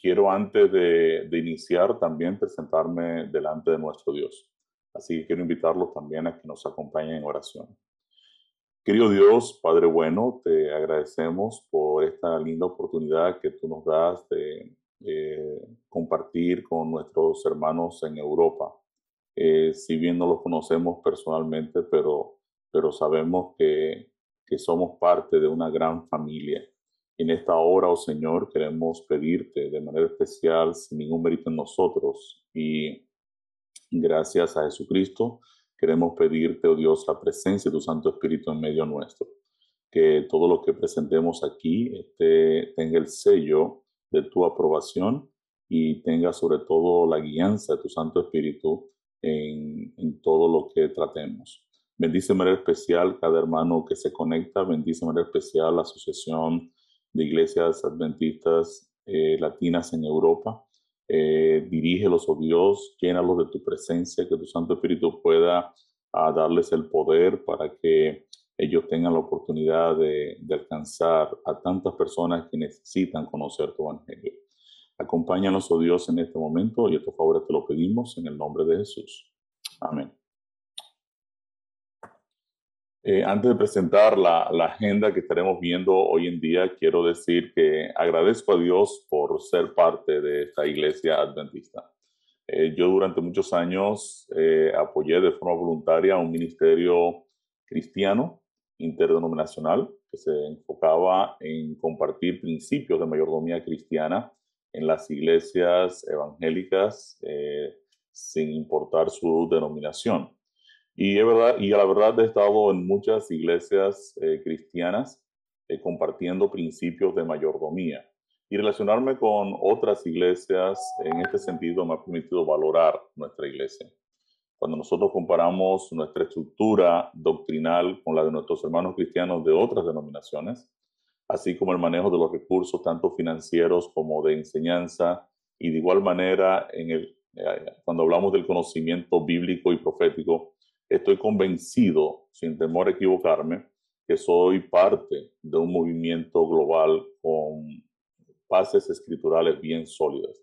quiero antes de, iniciar también presentarme delante de nuestro Dios. Así que quiero invitarlos también a que nos acompañen en oración. Querido Dios, Padre bueno, te agradecemos por esta linda oportunidad que tú nos das de eh, compartir con nuestros hermanos en Europa. Eh, si bien no los conocemos personalmente, pero, pero sabemos que, que somos parte de una gran familia. En esta hora, oh Señor, queremos pedirte de manera especial, sin ningún mérito en nosotros y gracias a Jesucristo, queremos pedirte, oh Dios, la presencia de tu Santo Espíritu en medio nuestro. Que todo lo que presentemos aquí este, tenga el sello de tu aprobación y tenga sobre todo la guianza de tu Santo Espíritu en, en todo lo que tratemos. Bendice de manera especial cada hermano que se conecta, bendice de manera especial la Asociación de Iglesias Adventistas eh, Latinas en Europa. Eh, dirígelos, oh Dios, llénalos de tu presencia, que tu Santo Espíritu pueda ah, darles el poder para que ellos tengan la oportunidad de, alcanzar a tantas personas que necesitan conocer tu Evangelio. Acompáñanos, oh Dios, en este momento y estos favores te lo pedimos en el nombre de Jesús. Amén. Eh, antes de presentar la, la, agenda que estaremos viendo hoy en día, quiero decir que agradezco a Dios por ser parte de esta iglesia adventista. Eh, yo durante muchos años eh, apoyé de forma voluntaria un ministerio cristiano interdenominacional que se enfocaba en compartir principios de mayordomía cristiana en las iglesias evangélicas eh, sin importar su denominación. Y, es verdad, y a la verdad he estado en muchas iglesias eh, cristianas eh, compartiendo principios de mayordomía. Y relacionarme con otras iglesias en este sentido me ha permitido valorar nuestra iglesia. Cuando nosotros comparamos nuestra estructura doctrinal con la de nuestros hermanos cristianos de otras denominaciones, así como el manejo de los recursos, tanto financieros como de enseñanza, y de igual manera, en el, eh, cuando hablamos del conocimiento bíblico y profético, estoy convencido, sin temor a equivocarme, que soy parte de un movimiento global con bases escriturales bien sólidas.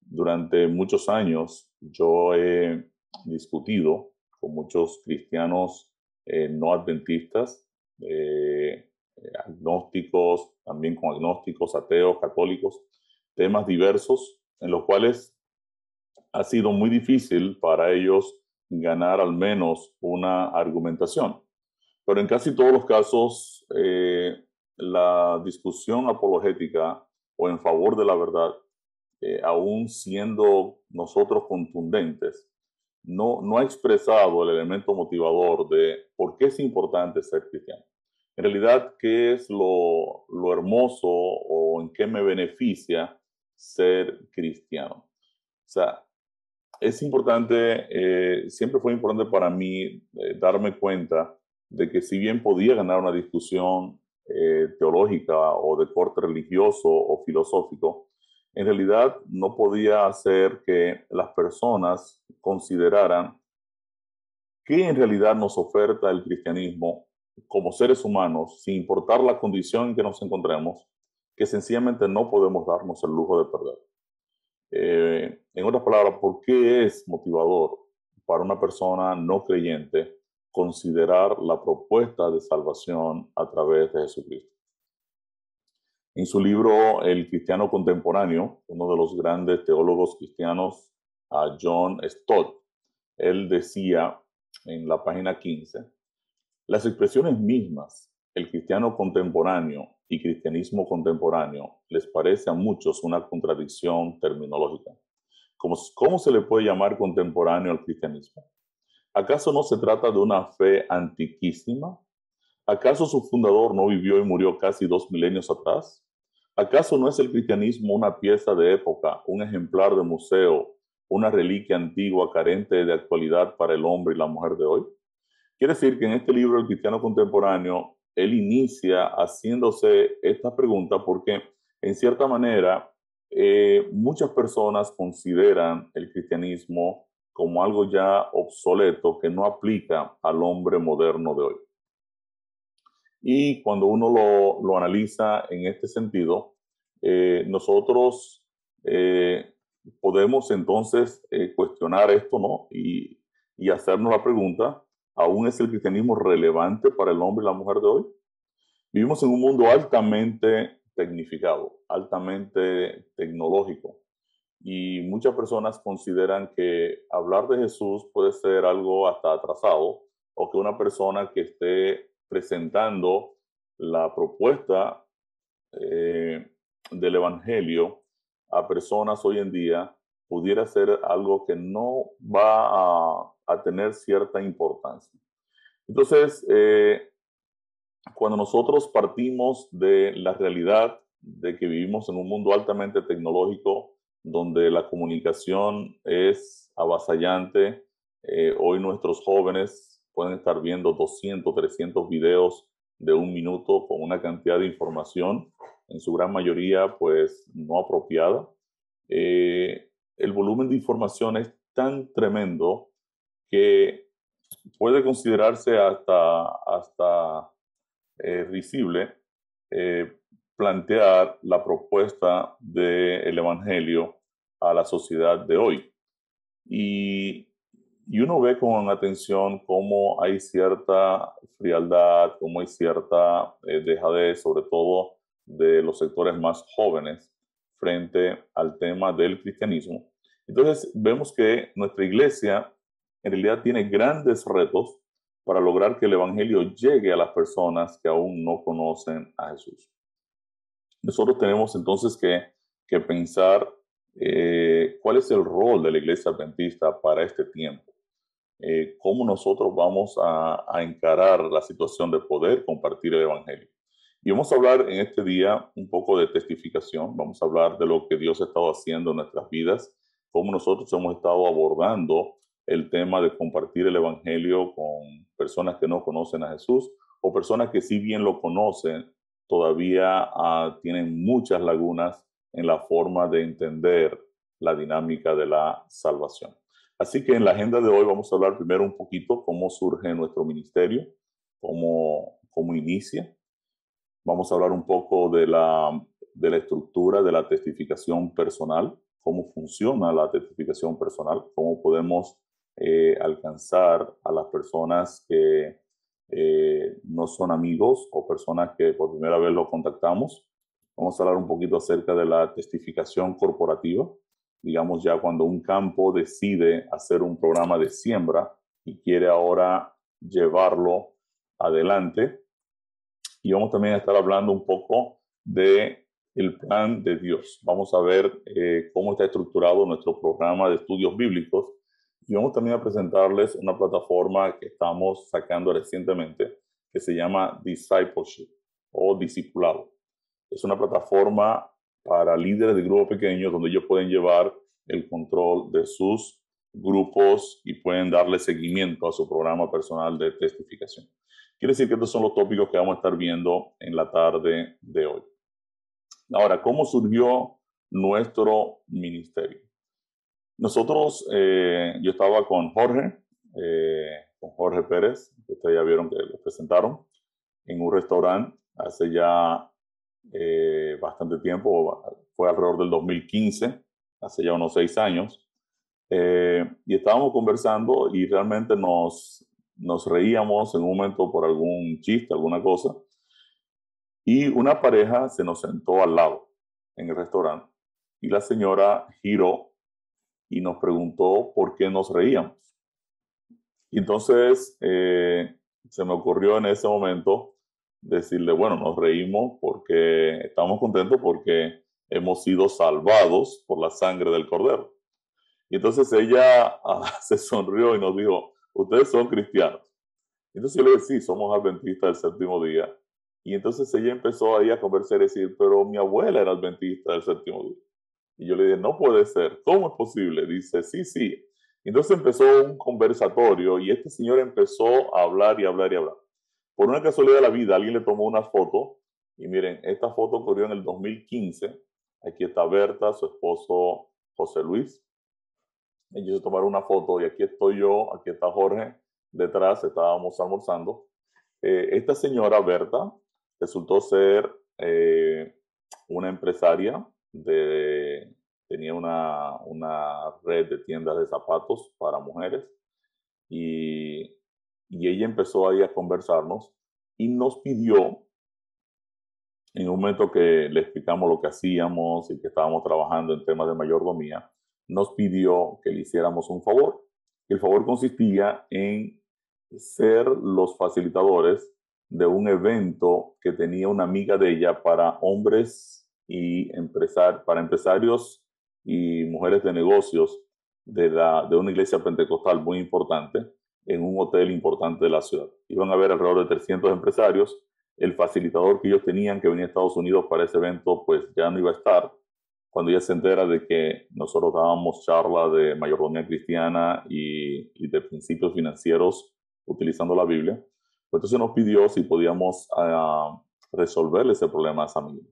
Durante muchos años yo he discutido con muchos cristianos eh, no adventistas, eh, agnósticos, también con agnósticos, ateos, católicos, temas diversos en los cuales ha sido muy difícil para ellos ganar al menos una argumentación. Pero en casi todos los casos, eh, la discusión apologética o en favor de la verdad, aún siendo nosotros contundentes, no, no ha expresado el elemento motivador de por qué es importante ser cristiano. En realidad, ¿qué es lo, lo hermoso o en qué me beneficia ser cristiano? O sea, es importante, eh, siempre fue importante para mí eh, darme cuenta de que si bien podía ganar una discusión eh, teológica o de corte religioso o filosófico, en realidad no podía hacer que las personas consideraran qué en realidad nos oferta el cristianismo como seres humanos, sin importar la condición en que nos encontremos, que sencillamente no podemos darnos el lujo de perder. Eh, en otras palabras, ¿por qué es motivador para una persona no creyente considerar la propuesta de salvación a través de Jesucristo? En su libro El cristiano contemporáneo, uno de los grandes teólogos cristianos, John Stott, él decía en la página 15, las expresiones mismas, el cristiano contemporáneo y cristianismo contemporáneo, les parece a muchos una contradicción terminológica. ¿Cómo, ¿Cómo se le puede llamar contemporáneo al cristianismo? ¿Acaso no se trata de una fe antiquísima? ¿Acaso su fundador no vivió y murió casi dos milenios atrás? ¿Acaso no es el cristianismo una pieza de época, un ejemplar de museo, una reliquia antigua carente de actualidad para el hombre y la mujer de hoy? Quiere decir que en este libro, El cristiano contemporáneo, él inicia haciéndose esta pregunta porque, en cierta manera, eh, muchas personas consideran el cristianismo como algo ya obsoleto que no aplica al hombre moderno de hoy. Y cuando uno lo, lo analiza en este sentido, eh, nosotros eh, podemos entonces cuestionar esto, ¿no? Y, y hacernos la pregunta, ¿aún es el cristianismo relevante para el hombre y la mujer de hoy? Vivimos en un mundo altamente tecnificado, altamente tecnológico. Y muchas personas consideran que hablar de Jesús puede ser algo hasta atrasado o que una persona que esté presentando la propuesta eh, del Evangelio a personas hoy en día pudiera ser algo que no va a, tener cierta importancia. Entonces, eh, cuando nosotros partimos de la realidad de que vivimos en un mundo altamente tecnológico, donde la comunicación es avasallante, eh, hoy nuestros jóvenes pueden estar viendo 200, 300 videos de un minuto con una cantidad de información, en su gran mayoría pues no apropiada. Eh, el volumen de información es tan tremendo que puede considerarse hasta, hasta eh, risible eh, plantear la propuesta del Evangelio a la sociedad de hoy. Y, y, uno ve con atención cómo hay cierta frialdad, cómo hay cierta eh, dejadez, sobre todo de los sectores más jóvenes, frente al tema del cristianismo. Entonces vemos que nuestra iglesia en realidad tiene grandes retos para lograr que el Evangelio llegue a las personas que aún no conocen a Jesús. Nosotros tenemos entonces que, que pensar eh, cuál es el rol de la iglesia adventista para este tiempo. Eh, cómo nosotros vamos a, a, encarar la situación de poder compartir el Evangelio. Y vamos a hablar en este día un poco de testificación, vamos a hablar de lo que Dios ha estado haciendo en nuestras vidas, cómo nosotros hemos estado abordando el tema de compartir el Evangelio con personas que no conocen a Jesús o personas que si bien lo conocen, todavía uh, tienen muchas lagunas en la forma de entender la dinámica de la salvación. Así que en la agenda de hoy vamos a hablar primero un poquito cómo surge nuestro ministerio, cómo, cómo inicia. Vamos a hablar un poco de la, de la estructura de la testificación personal, cómo funciona la testificación personal, cómo podemos eh, alcanzar a las personas que eh, no son amigos o personas que por primera vez lo contactamos. Vamos a hablar un poquito acerca de la testificación corporativa, digamos ya cuando un campo decide hacer un programa de siembra y quiere ahora llevarlo adelante. Y vamos también a estar hablando un poco de el plan de Dios. Vamos a ver eh, cómo está estructurado nuestro programa de estudios bíblicos y vamos también a presentarles una plataforma que estamos sacando recientemente que se llama Discipleship o Discipulado. Es una plataforma para líderes de grupos pequeños donde ellos pueden llevar el control de sus grupos y pueden darle seguimiento a su programa personal de testificación. Quiere decir que estos son los tópicos que vamos a estar viendo en la tarde de hoy. Ahora, ¿cómo surgió nuestro ministerio? Nosotros, eh, yo estaba con Jorge, eh, con Jorge Pérez, que ustedes ya vieron que lo presentaron, en un restaurante hace ya eh, bastante tiempo, fue alrededor del 2015, hace ya unos seis años, y estábamos conversando y realmente nos, nos reíamos en un momento por algún chiste, alguna cosa, y una pareja se nos sentó al lado en el restaurante y la señora giró y nos preguntó por qué nos reíamos. Y entonces eh, se me ocurrió en ese momento decirle, bueno, nos reímos porque estamos contentos porque hemos sido salvados por la sangre del cordero. Y entonces ella ah, se sonrió y nos dijo, ustedes son cristianos. Entonces yo le dije, sí, somos adventistas del séptimo día. Y entonces ella empezó ahí a conversar y decir, pero mi abuela era adventista del séptimo día. Y yo le dije, no puede ser, ¿cómo es posible? Dice, sí, sí. Entonces empezó un conversatorio y este señor empezó a hablar y hablar y hablar. Por una casualidad de la vida, alguien le tomó una foto y miren, esta foto ocurrió en el 2015. Aquí está Berta, su esposo José Luis. Ellos se tomaron una foto y aquí estoy yo, aquí está Jorge detrás, estábamos almorzando. Eh, esta señora Berta resultó ser eh, una empresaria de, una, una red de tiendas de zapatos para mujeres y, y ella empezó ahí a conversarnos y nos pidió, en un momento que le explicamos lo que hacíamos y que estábamos trabajando en temas de mayordomía, nos pidió que le hiciéramos un favor. El favor consistía en ser los facilitadores de un evento que tenía una amiga de ella para hombres y empezar, para empresarios y mujeres de negocios de, la, de una iglesia pentecostal muy importante en un hotel importante de la ciudad. Iban a haber alrededor de 300 empresarios. El facilitador que ellos tenían que venía a Estados Unidos para ese evento, pues ya no iba a estar. Cuando ella se entera de que nosotros dábamos charla de mayordomía cristiana y, y de principios financieros utilizando la Biblia, pues entonces nos pidió si podíamos uh, resolverle ese problema a esa amiga.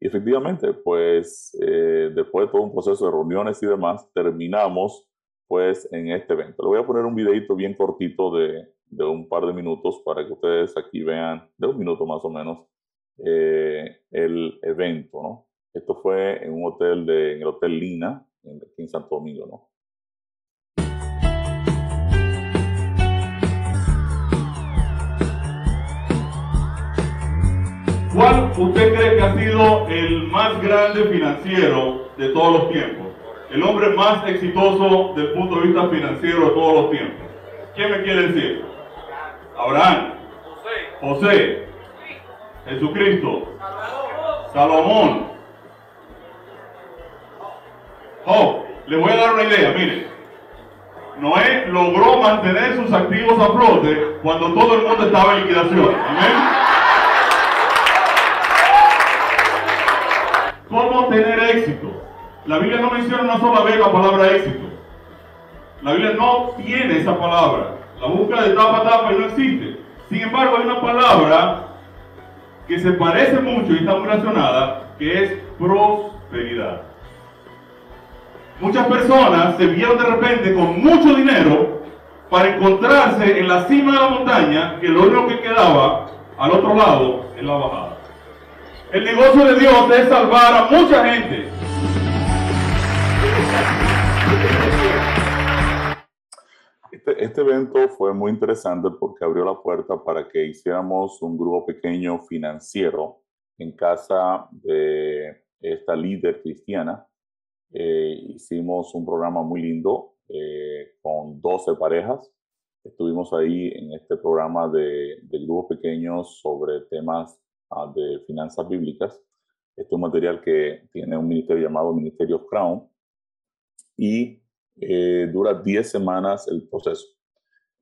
Y efectivamente, pues eh, después de todo un proceso de reuniones y demás, terminamos pues en este evento. Le voy a poner un videito bien cortito de, de un par de minutos para que ustedes aquí vean, de un minuto más o menos, eh, el evento, ¿no? Esto fue en un hotel de, en el Hotel Lina, en, aquí en Santo Domingo, ¿no? ¿Cuál usted cree que ha sido el más grande financiero de todos los tiempos? El hombre más exitoso del punto de vista financiero de todos los tiempos. ¿Quién me quiere decir? Abraham. José. Jesucristo. Salomón. Oh, le voy a dar una idea, mire. Noé logró mantener sus activos a flote cuando todo el mundo estaba en liquidación. Amén. La Biblia no menciona una sola vez la palabra éxito. La Biblia no tiene esa palabra. La busca de tapa a tapa no existe. Sin embargo, hay una palabra que se parece mucho y está muy relacionada, que es prosperidad. Muchas personas se vieron de repente con mucho dinero para encontrarse en la cima de la montaña, que lo único que quedaba al otro lado es la bajada. El negocio de Dios es salvar a mucha gente. Este, este, evento fue muy interesante porque abrió la puerta para que hiciéramos un grupo pequeño financiero en casa de esta líder cristiana. Eh, hicimos un programa muy lindo eh, con 12 parejas. Estuvimos ahí en este programa de, de grupos pequeños sobre temas uh, de finanzas bíblicas. Este es un material que tiene un ministerio llamado Ministerio Crown y eh, dura 10 semanas el proceso.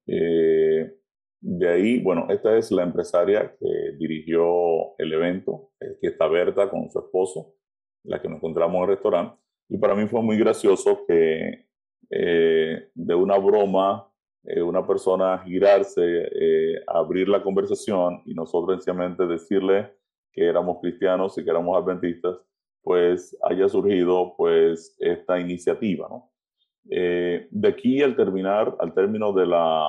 Eh, de ahí, bueno, esta es la empresaria que dirigió el evento, que está Berta con su esposo, la que nos encontramos en el restaurante. Y para mí fue muy gracioso que eh, de una broma, eh, una persona girarse, eh, abrir la conversación y nosotros sencillamente decirle que éramos cristianos y que éramos adventistas, pues haya surgido pues esta iniciativa, ¿no? Eh, de aquí al terminar, al término de la,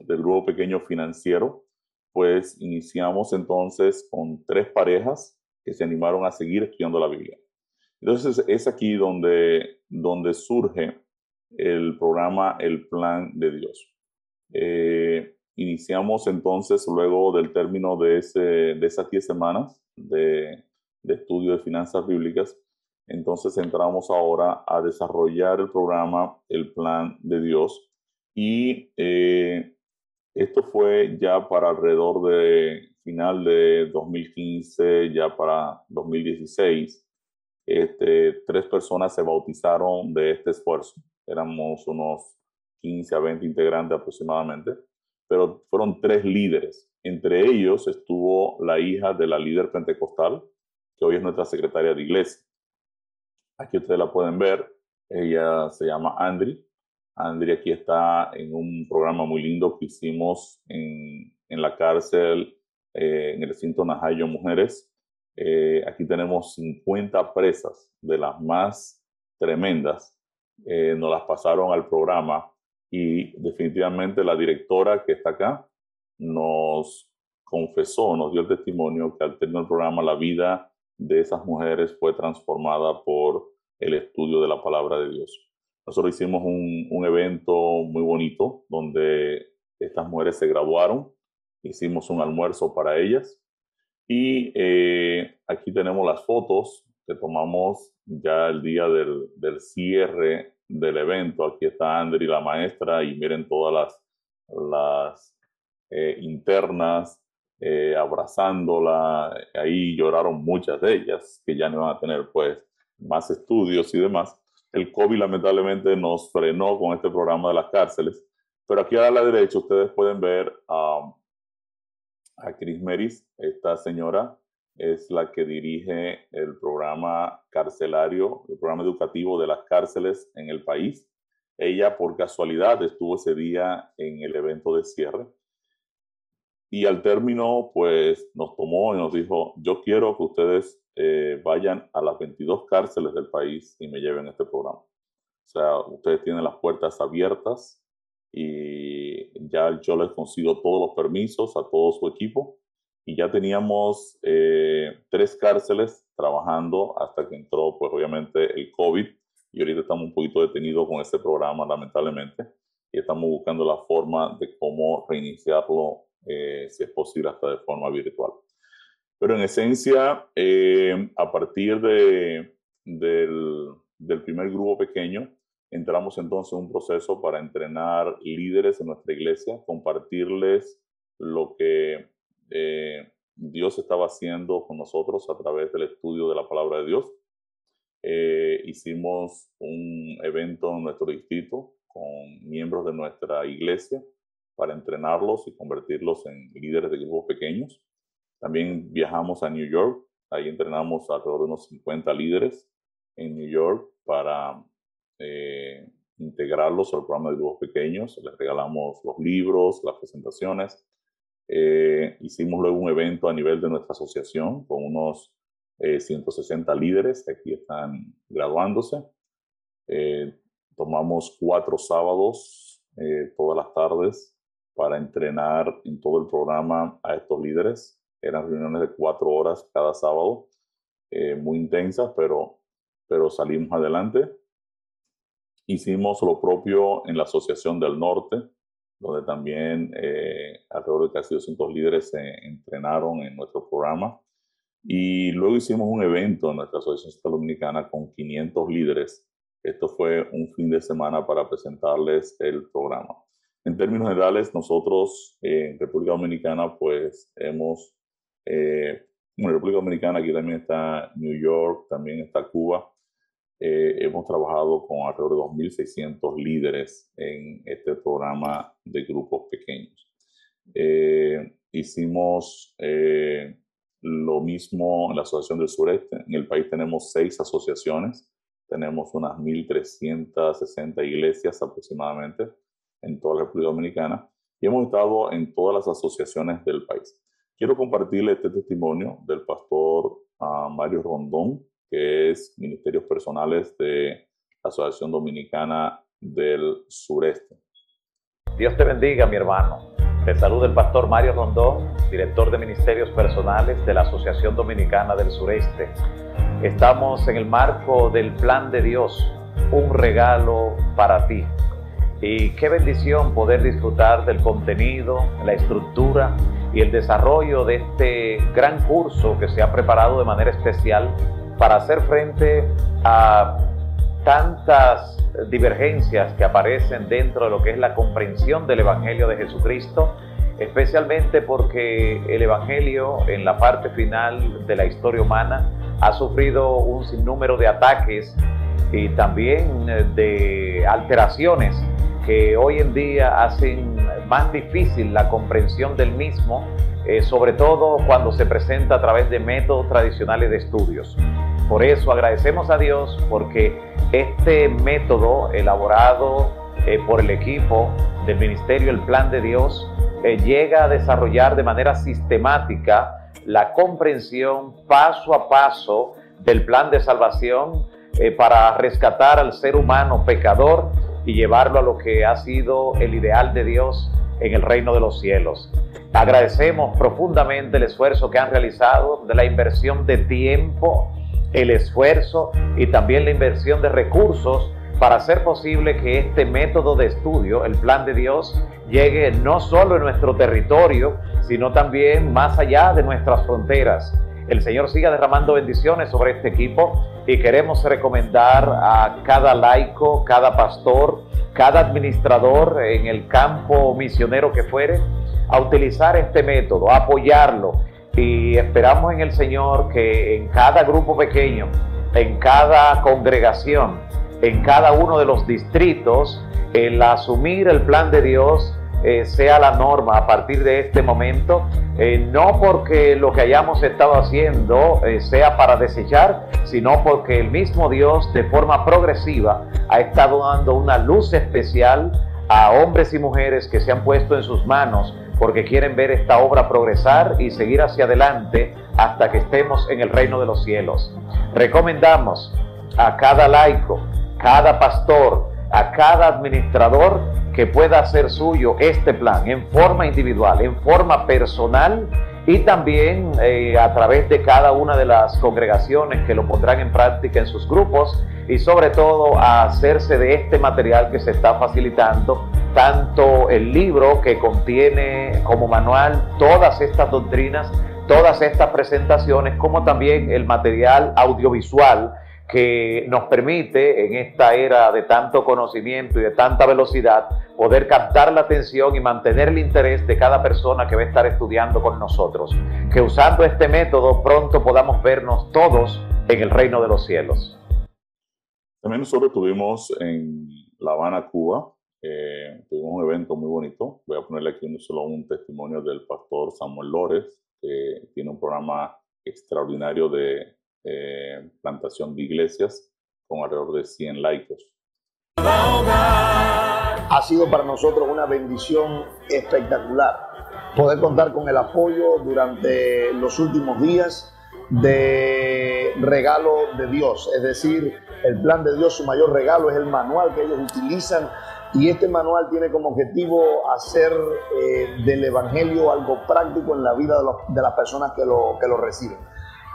del grupo pequeño financiero, pues iniciamos entonces con tres parejas que se animaron a seguir estudiando la Biblia. Entonces es aquí donde, donde surge el programa El Plan de Dios. Eh, iniciamos entonces, luego del término de, ese, de esas 10 semanas de, de estudio de finanzas bíblicas, entonces entramos ahora a desarrollar el programa, el plan de Dios. Y eh, esto fue ya para alrededor de final de 2015, ya para 2016. Este, tres personas se bautizaron de este esfuerzo. Éramos unos 15 a 20 integrantes aproximadamente, pero fueron tres líderes. Entre ellos estuvo la hija de la líder pentecostal, que hoy es nuestra secretaria de iglesia. Aquí ustedes la pueden ver. Ella se llama Andri. Andri aquí está en un programa muy lindo que hicimos en, en la cárcel, eh, en el recinto Najayo Mujeres. Eh, aquí tenemos 50 presas de las más tremendas. Eh, nos las pasaron al programa y definitivamente la directora que está acá nos confesó, nos dio el testimonio que al terminar el programa la vida de esas mujeres fue transformada por el estudio de la palabra de Dios. Nosotros hicimos un, un evento muy bonito donde estas mujeres se graduaron, hicimos un almuerzo para ellas y eh, aquí tenemos las fotos que tomamos ya el día del, del cierre del evento. Aquí está Andri, la maestra, y miren todas las, las eh, internas eh, abrazándola. Ahí lloraron muchas de ellas, que ya no van a tener pues más estudios y demás. El COVID lamentablemente nos frenó con este programa de las cárceles, pero aquí a la derecha ustedes pueden ver a, a Chris Meris, esta señora es la que dirige el programa carcelario, el programa educativo de las cárceles en el país. Ella por casualidad estuvo ese día en el evento de cierre y al término pues nos tomó y nos dijo, yo quiero que ustedes eh, vayan a las 22 cárceles del país y me lleven este programa. O sea, ustedes tienen las puertas abiertas y ya yo les consigo todos los permisos a todo su equipo. Y ya teníamos eh, tres cárceles trabajando hasta que entró, pues obviamente, el COVID. Y ahorita estamos un poquito detenidos con este programa, lamentablemente, y estamos buscando la forma de cómo reiniciarlo, eh, si es posible, hasta de forma virtual. Pero en esencia, eh, a partir de, del, del primer grupo pequeño, entramos entonces en un proceso para entrenar líderes en nuestra iglesia, compartirles lo que eh, Dios estaba haciendo con nosotros a través del estudio de la palabra de Dios. Eh, hicimos un evento en nuestro distrito con miembros de nuestra iglesia para entrenarlos y convertirlos en líderes de grupos pequeños. También viajamos a New York, ahí entrenamos alrededor de unos 50 líderes en New York para eh, integrarlos al programa de grupos pequeños. Les regalamos los libros, las presentaciones eh, hicimos luego un evento a nivel de nuestra asociación con unos 160 eh, líderes que aquí están graduándose. Eh, tomamos cuatro sábados todas las tardes para entrenar en todo el programa a estos líderes. Eran reuniones de cuatro horas cada sábado, muy intensas, pero, pero salimos adelante. Hicimos lo propio en la Asociación del Norte, donde también eh, alrededor de casi 200 líderes se entrenaron en nuestro programa. Y luego hicimos un evento en nuestra Asociación Dominicana con 500 líderes. Esto fue un fin de semana para presentarles el programa. En términos generales, nosotros eh, en República Dominicana, pues hemos, eh, en República Dominicana aquí también está New York, también está Cuba, eh, hemos trabajado con alrededor de 2.600 líderes en este programa de grupos pequeños. Eh, hicimos eh, lo mismo en la Asociación del Sureste. En el país tenemos seis asociaciones, tenemos unas 1.360 iglesias aproximadamente en toda la República Dominicana y hemos estado en todas las asociaciones del país. Quiero compartirle este testimonio del pastor uh, Mario Rondón, que es Ministerios Personales de la Asociación Dominicana del Sureste. Dios te bendiga, mi hermano. Te saluda el pastor Mario Rondón, director de Ministerios Personales de la Asociación Dominicana del Sureste. Estamos en el marco del plan de Dios, un regalo para ti. Y qué bendición poder disfrutar del contenido, la estructura y el desarrollo de este gran curso que se ha preparado de manera especial para hacer frente a tantas divergencias que aparecen dentro de lo que es la comprensión del Evangelio de Jesucristo, especialmente porque el Evangelio en la parte final de la historia humana ha sufrido un sinnúmero de ataques y también de alteraciones que hoy en día hacen más difícil la comprensión del mismo, eh, sobre todo cuando se presenta a través de métodos tradicionales de estudios. Por eso agradecemos a Dios porque este método elaborado eh, por el equipo del Ministerio El Plan de Dios eh, llega a desarrollar de manera sistemática la comprensión paso a paso del plan de salvación para rescatar al ser humano pecador y llevarlo a lo que ha sido el ideal de Dios en el reino de los cielos. Agradecemos profundamente el esfuerzo que han realizado de la inversión de tiempo el esfuerzo y también la inversión de recursos para hacer posible que este método de estudio, el plan de Dios, llegue no solo en nuestro territorio, sino también más allá de nuestras fronteras. El Señor siga derramando bendiciones sobre este equipo y queremos recomendar a cada laico, cada pastor, cada administrador en el campo misionero que fuere, a utilizar este método, a apoyarlo. Y esperamos en el Señor que en cada grupo pequeño, en cada congregación, en cada uno de los distritos, el asumir el plan de Dios eh, sea la norma a partir de este momento, eh, no porque lo que hayamos estado haciendo eh, sea para desechar, sino porque el mismo Dios de forma progresiva ha estado dando una luz especial a hombres y mujeres que se han puesto en sus manos porque quieren ver esta obra progresar y seguir hacia adelante hasta que estemos en el reino de los cielos. Recomendamos a cada laico, cada pastor, a cada administrador que pueda hacer suyo este plan en forma individual, en forma personal y también eh, a través de cada una de las congregaciones que lo pondrán en práctica en sus grupos y sobre todo a hacerse de este material que se está facilitando, tanto el libro que contiene como manual todas estas doctrinas, todas estas presentaciones, como también el material audiovisual que nos permite en esta era de tanto conocimiento y de tanta velocidad poder captar la atención y mantener el interés de cada persona que va a estar estudiando con nosotros. Que usando este método pronto podamos vernos todos en el reino de los cielos. También nosotros tuvimos en La Habana, Cuba, eh, tuvimos un evento muy bonito. Voy a ponerle aquí un, solo un testimonio del pastor Samuel Lórez, que tiene un programa extraordinario de eh, plantación de iglesias con alrededor de 100 laicos. Ha sido para nosotros una bendición espectacular poder contar con el apoyo durante los últimos días de regalo de Dios, es decir, el plan de Dios, su mayor regalo es el manual que ellos utilizan y este manual tiene como objetivo hacer eh, del Evangelio algo práctico en la vida de, de las personas que lo, que lo reciben.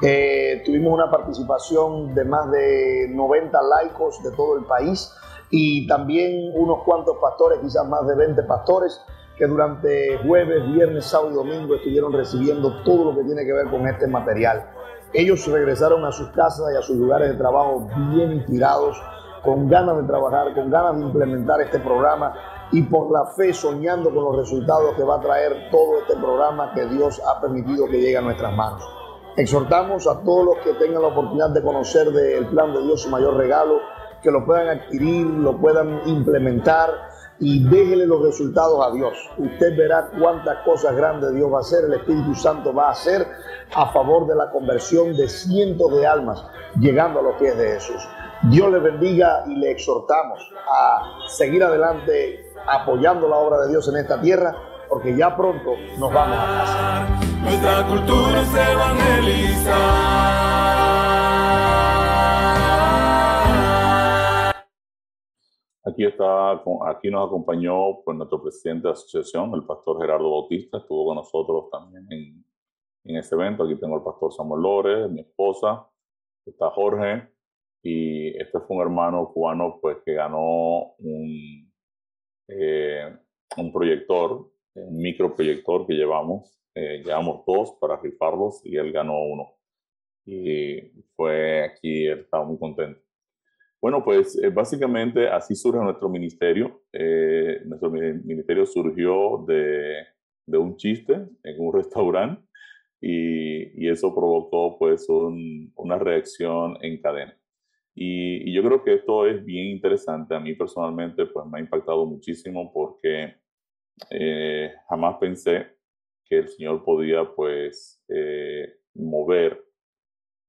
Eh, tuvimos una participación de más de 90 laicos de todo el país y también unos cuantos pastores, quizás más de 20 pastores, que durante jueves, viernes, sábado y domingo estuvieron recibiendo todo lo que tiene que ver con este material. Ellos regresaron a sus casas y a sus lugares de trabajo bien inspirados, con ganas de trabajar, con ganas de implementar este programa y por la fe soñando con los resultados que va a traer todo este programa que Dios ha permitido que llegue a nuestras manos. Exhortamos a todos los que tengan la oportunidad de conocer del plan de Dios su mayor regalo, que lo puedan adquirir, lo puedan implementar y déjele los resultados a Dios. Usted verá cuántas cosas grandes Dios va a hacer, el Espíritu Santo va a hacer a favor de la conversión de cientos de almas llegando a los pies de Jesús. Dios le bendiga y le exhortamos a seguir adelante apoyando la obra de Dios en esta tierra porque ya pronto nos vamos a casa. Nuestra cultura es evangelizar. Aquí, está, aquí nos acompañó pues, nuestro presidente de asociación, el pastor Gerardo Bautista, estuvo con nosotros también en, en este evento. Aquí tengo al pastor Samuel Lores, mi esposa, está Jorge, y este fue un hermano cubano pues, que ganó un, eh, un proyector un microproyector que llevamos. Eh, llevamos dos para rifarlos y él ganó uno. Y fue aquí, él estaba muy contento. Bueno, pues eh, básicamente así surge nuestro ministerio. Eh, nuestro ministerio surgió de, de, un chiste en un restaurante y, y eso provocó pues un, una reacción en cadena. Y, y, yo creo que esto es bien interesante. A mí personalmente pues me ha impactado muchísimo porque eh, jamás pensé que el Señor podía pues eh, mover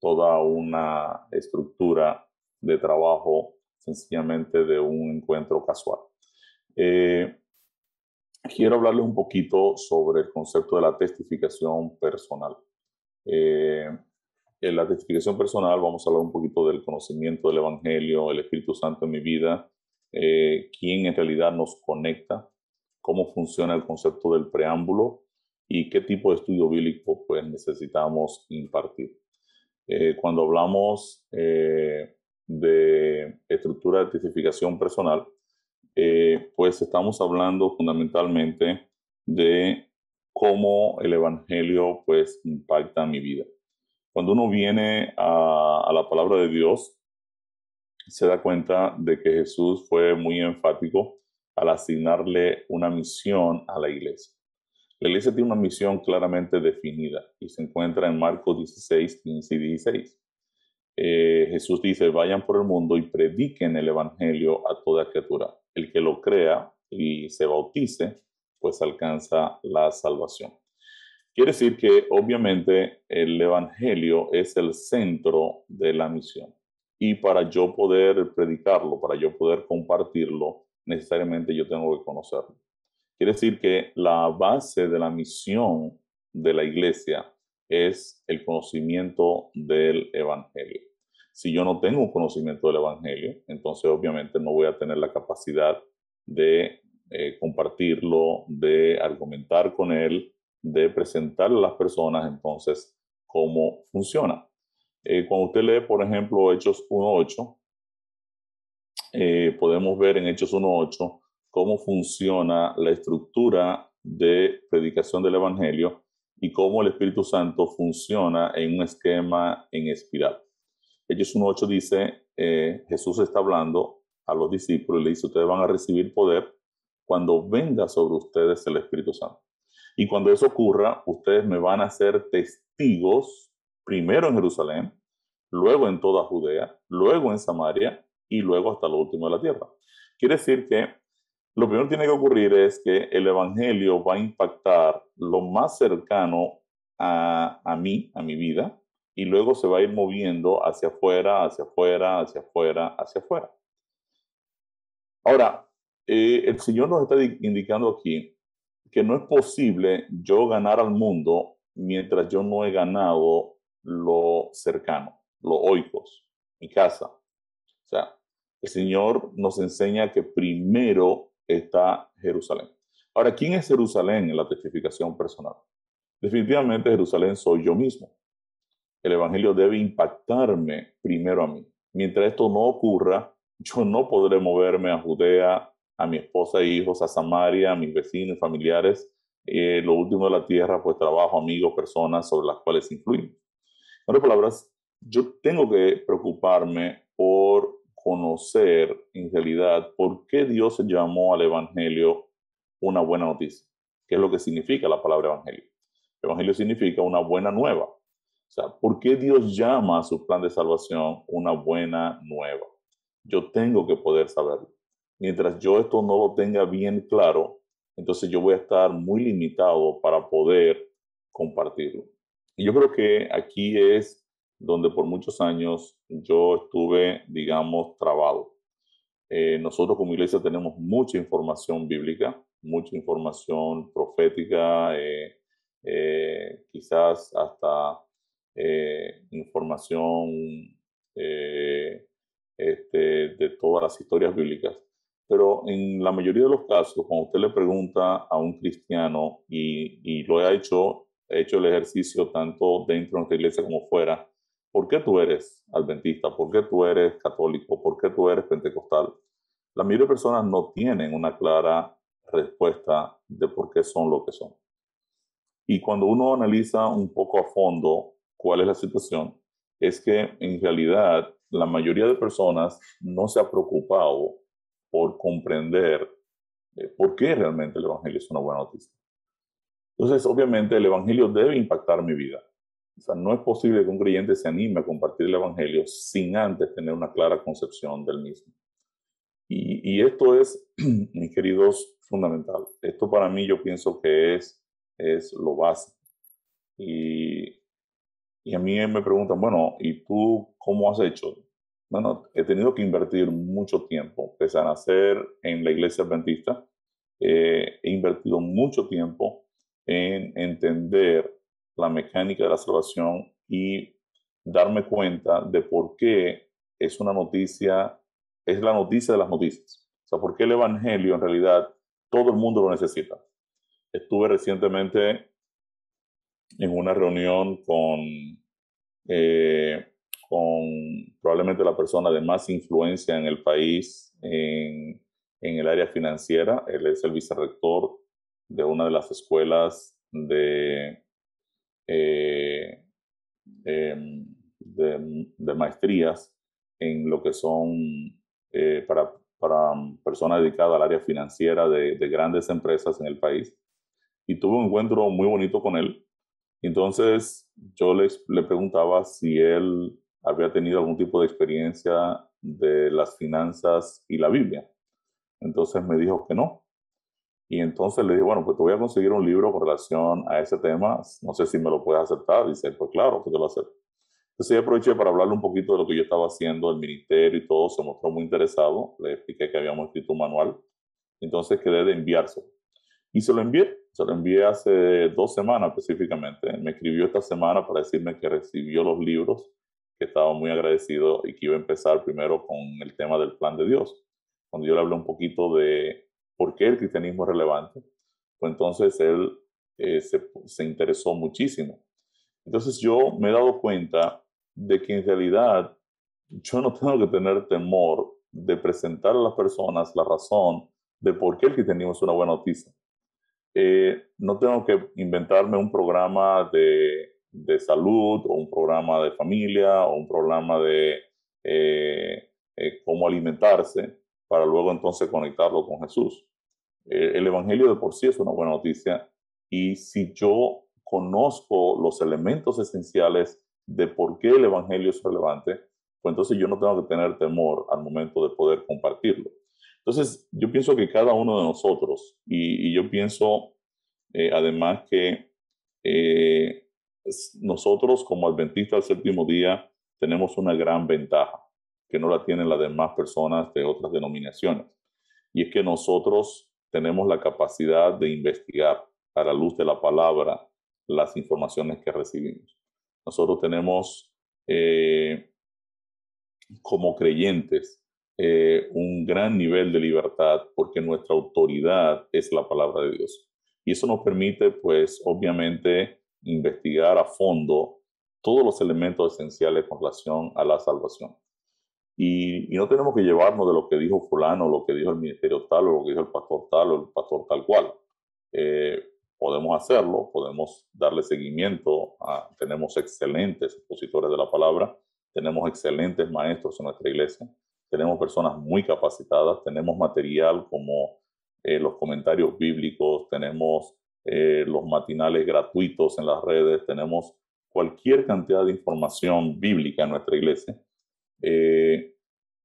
toda una estructura de trabajo sencillamente de un encuentro casual. Eh, quiero hablarles un poquito sobre el concepto de la testificación personal. en la testificación personal vamos a hablar un poquito del conocimiento del Evangelio, el Espíritu Santo en mi vida, quién en realidad nos conecta cómo funciona el concepto del preámbulo y qué tipo de estudio bíblico pues, necesitamos impartir. Eh, cuando hablamos eh, de estructura de testificación personal, eh, pues estamos hablando fundamentalmente de cómo el Evangelio pues impacta mi vida. Cuando uno viene a, a la palabra de Dios, se da cuenta de que Jesús fue muy enfático al asignarle una misión a la iglesia. La iglesia tiene una misión claramente definida y se encuentra en Marcos 16, 15 y 16. Eh, Jesús dice, vayan por el mundo y prediquen el Evangelio a toda criatura. El que lo crea y se bautice, pues alcanza la salvación. Quiere decir que obviamente el Evangelio es el centro de la misión. Y para yo poder predicarlo, para yo poder compartirlo, necesariamente yo tengo que conocerlo. Quiere decir que la base de la misión de la iglesia es el conocimiento del Evangelio. Si yo no tengo un conocimiento del Evangelio, entonces obviamente no voy a tener la capacidad de eh, compartirlo, de argumentar con él, de presentarle a las personas entonces cómo funciona. Eh, cuando usted lee, por ejemplo, Hechos 1.8, eh, podemos ver en Hechos 1.8 cómo funciona la estructura de predicación del Evangelio y cómo el Espíritu Santo funciona en un esquema en espiral. Hechos 1.8 dice, eh, Jesús está hablando a los discípulos y le dice, ustedes van a recibir poder cuando venga sobre ustedes el Espíritu Santo. Y cuando eso ocurra, ustedes me van a ser testigos, primero en Jerusalén, luego en toda Judea, luego en Samaria y luego hasta lo último de la tierra. Quiere decir que lo primero que tiene que ocurrir es que el Evangelio va a impactar lo más cercano a, a mí, a mi vida, y luego se va a ir moviendo hacia afuera, hacia afuera, hacia afuera, hacia afuera. Ahora, eh, el Señor nos está indicando aquí que no es posible yo ganar al mundo mientras yo no he ganado lo cercano, lo oikos, mi casa. O sea, el Señor nos enseña que primero está Jerusalén. Ahora, ¿quién es Jerusalén en la testificación personal? Definitivamente Jerusalén soy yo mismo. El Evangelio debe impactarme primero a mí. Mientras esto no ocurra, yo no podré moverme a Judea, a mi esposa e hijos, a Samaria, a mis vecinos y familiares. Eh, lo último de la tierra, pues trabajo, amigos, personas sobre las cuales influimos. En otras palabras, yo tengo que preocuparme por conocer en realidad por qué Dios llamó al Evangelio una buena noticia. ¿Qué es lo que significa la palabra Evangelio? Evangelio significa una buena nueva. O sea, ¿por qué Dios llama a su plan de salvación una buena nueva? Yo tengo que poder saberlo. Mientras yo esto no lo tenga bien claro, entonces yo voy a estar muy limitado para poder compartirlo. Y yo creo que aquí es donde por muchos años yo estuve, digamos, trabado. Eh, nosotros como iglesia tenemos mucha información bíblica, mucha información profética, eh, eh, quizás hasta información este, de todas las historias bíblicas. Pero en la mayoría de los casos, cuando usted le pregunta a un cristiano, y, y lo he hecho, he hecho el ejercicio tanto dentro de nuestra iglesia como fuera, ¿Por qué tú eres adventista? ¿Por qué tú eres católico? ¿Por qué tú eres pentecostal? La mayoría de personas no tienen una clara respuesta de por qué son lo que son. Y cuando uno analiza un poco a fondo cuál es la situación, es que en realidad la mayoría de personas no se ha preocupado por comprender eh, por qué realmente el Evangelio es una buena noticia. Entonces, obviamente, el Evangelio debe impactar mi vida. O sea, no es posible que un creyente se anime a compartir el Evangelio sin antes tener una clara concepción del mismo. Y, esto es, mis queridos, fundamental. Esto para mí yo pienso que es, es lo básico. Y, a mí me preguntan, bueno, ¿y tú cómo has hecho? Bueno, he tenido que invertir mucho tiempo, pese a nacer en la iglesia adventista, eh, he invertido mucho tiempo en entender la mecánica de la salvación y darme cuenta de por qué es una noticia, es la noticia de las noticias. O sea, por qué el Evangelio en realidad todo el mundo lo necesita. Estuve recientemente en una reunión con eh, con probablemente la persona de más influencia en el país en, en el área financiera. Él es el vicerrector de una de las escuelas de, eh, em, de, maestrías en lo que son eh, para, para, personas dedicadas al área financiera de, de, grandes empresas en el país. Y tuve un encuentro muy bonito con él. Entonces yo le, le preguntaba si él había tenido algún tipo de experiencia de las finanzas y la Biblia. Entonces me dijo que no. Y entonces le dije, bueno, pues te voy a conseguir un libro con relación a ese tema. No sé si me lo puedes aceptar. Dice, pues claro, pues te lo acepto. Entonces yo aproveché para hablarle un poquito de lo que yo estaba haciendo, el ministerio y todo. Se mostró muy interesado. Le expliqué que habíamos escrito un manual. Entonces quedé de enviárselo. Y se lo envié. Se lo envié hace dos semanas específicamente. Me escribió esta semana para decirme que recibió los libros, que estaba muy agradecido y que iba a empezar primero con el tema del plan de Dios cuando yo le hablé un poquito de por qué el cristianismo es relevante, pues entonces él eh, se, se interesó muchísimo. Entonces yo me he dado cuenta de que en realidad yo no tengo que tener temor de presentar a las personas la razón de por qué el cristianismo es una buena noticia. Eh, no tengo que inventarme un programa de, de, salud o un programa de familia o un programa de eh, cómo alimentarse para luego entonces conectarlo con Jesús. Eh, el Evangelio de por sí es una buena noticia y si yo conozco los elementos esenciales de por qué el Evangelio es relevante, pues entonces yo no tengo que tener temor al momento de poder compartirlo. Entonces, yo pienso que cada uno de nosotros, y, yo pienso eh, además que eh, nosotros como adventistas del séptimo día tenemos una gran ventaja que no la tienen las demás personas de otras denominaciones. Y es que nosotros tenemos la capacidad de investigar a la luz de la palabra las informaciones que recibimos. Nosotros tenemos eh, como creyentes eh, un gran nivel de libertad porque nuestra autoridad es la palabra de Dios. Y eso nos permite, pues, obviamente, investigar a fondo todos los elementos esenciales con relación a la salvación. Y, no tenemos que llevarnos de lo que dijo fulano, lo que dijo el ministerio tal, lo que dijo el pastor tal, o el pastor tal cual. Eh, podemos hacerlo, podemos darle seguimiento, tenemos excelentes expositores de la palabra, tenemos excelentes maestros en nuestra iglesia, tenemos personas muy capacitadas, tenemos material como eh, los comentarios bíblicos, tenemos eh, los matinales gratuitos en las redes, tenemos cualquier cantidad de información bíblica en nuestra iglesia eh,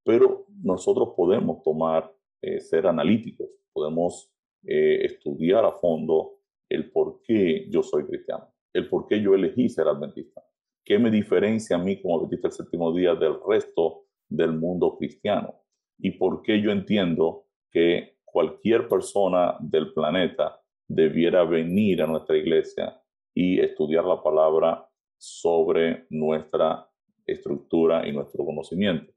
pero nosotros podemos tomar, eh, ser analíticos, podemos eh, estudiar a fondo el por qué yo soy cristiano, el por qué yo elegí ser adventista, qué me diferencia a mí como adventista el séptimo día del resto del mundo cristiano y por qué yo entiendo que cualquier persona del planeta debiera venir a nuestra iglesia y estudiar la palabra sobre nuestra estructura y nuestro conocimiento.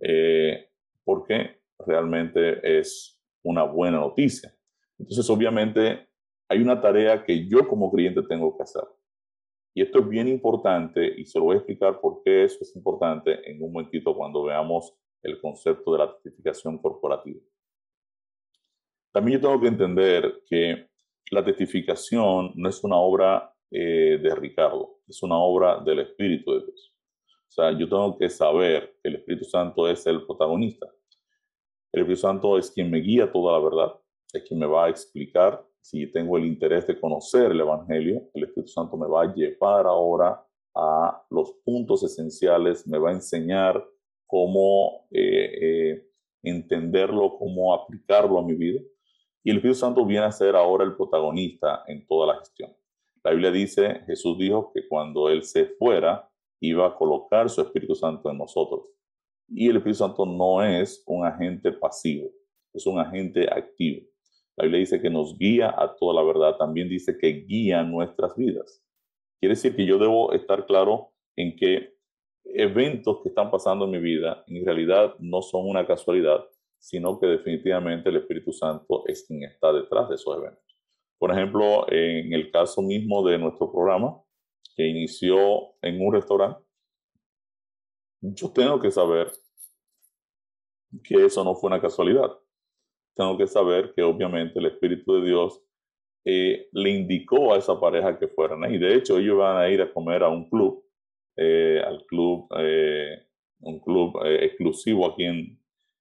Eh, porque realmente es una buena noticia. Entonces, obviamente, hay una tarea que yo como cliente tengo que hacer. Y esto es bien importante y se lo voy a explicar por qué eso es importante en un momentito cuando veamos el concepto de la testificación corporativa. También yo tengo que entender que la testificación no es una obra eh, de Ricardo, es una obra del Espíritu de Dios. O sea, yo tengo que saber que el Espíritu Santo es el protagonista. El Espíritu Santo es quien me guía toda la verdad, es quien me va a explicar. Si tengo el interés de conocer el Evangelio, el Espíritu Santo me va a llevar ahora a los puntos esenciales, me va a enseñar cómo eh, eh, entenderlo, cómo aplicarlo a mi vida. Y el Espíritu Santo viene a ser ahora el protagonista en toda la gestión. La Biblia dice, Jesús dijo que cuando Él se fuera, iba a colocar su Espíritu Santo en nosotros. Y el Espíritu Santo no es un agente pasivo, es un agente activo. La Biblia dice que nos guía a toda la verdad, también dice que guía nuestras vidas. Quiere decir que yo debo estar claro en que eventos que están pasando en mi vida en realidad no son una casualidad, sino que definitivamente el Espíritu Santo es quien está detrás de esos eventos. Por ejemplo, en el caso mismo de nuestro programa, que inició en un restaurante, yo tengo que saber que eso no fue una casualidad. Tengo que saber que obviamente el Espíritu de Dios eh, le indicó a esa pareja que fueran ahí. De hecho, ellos van a ir a comer a un club, eh, al club, eh, un club exclusivo aquí en,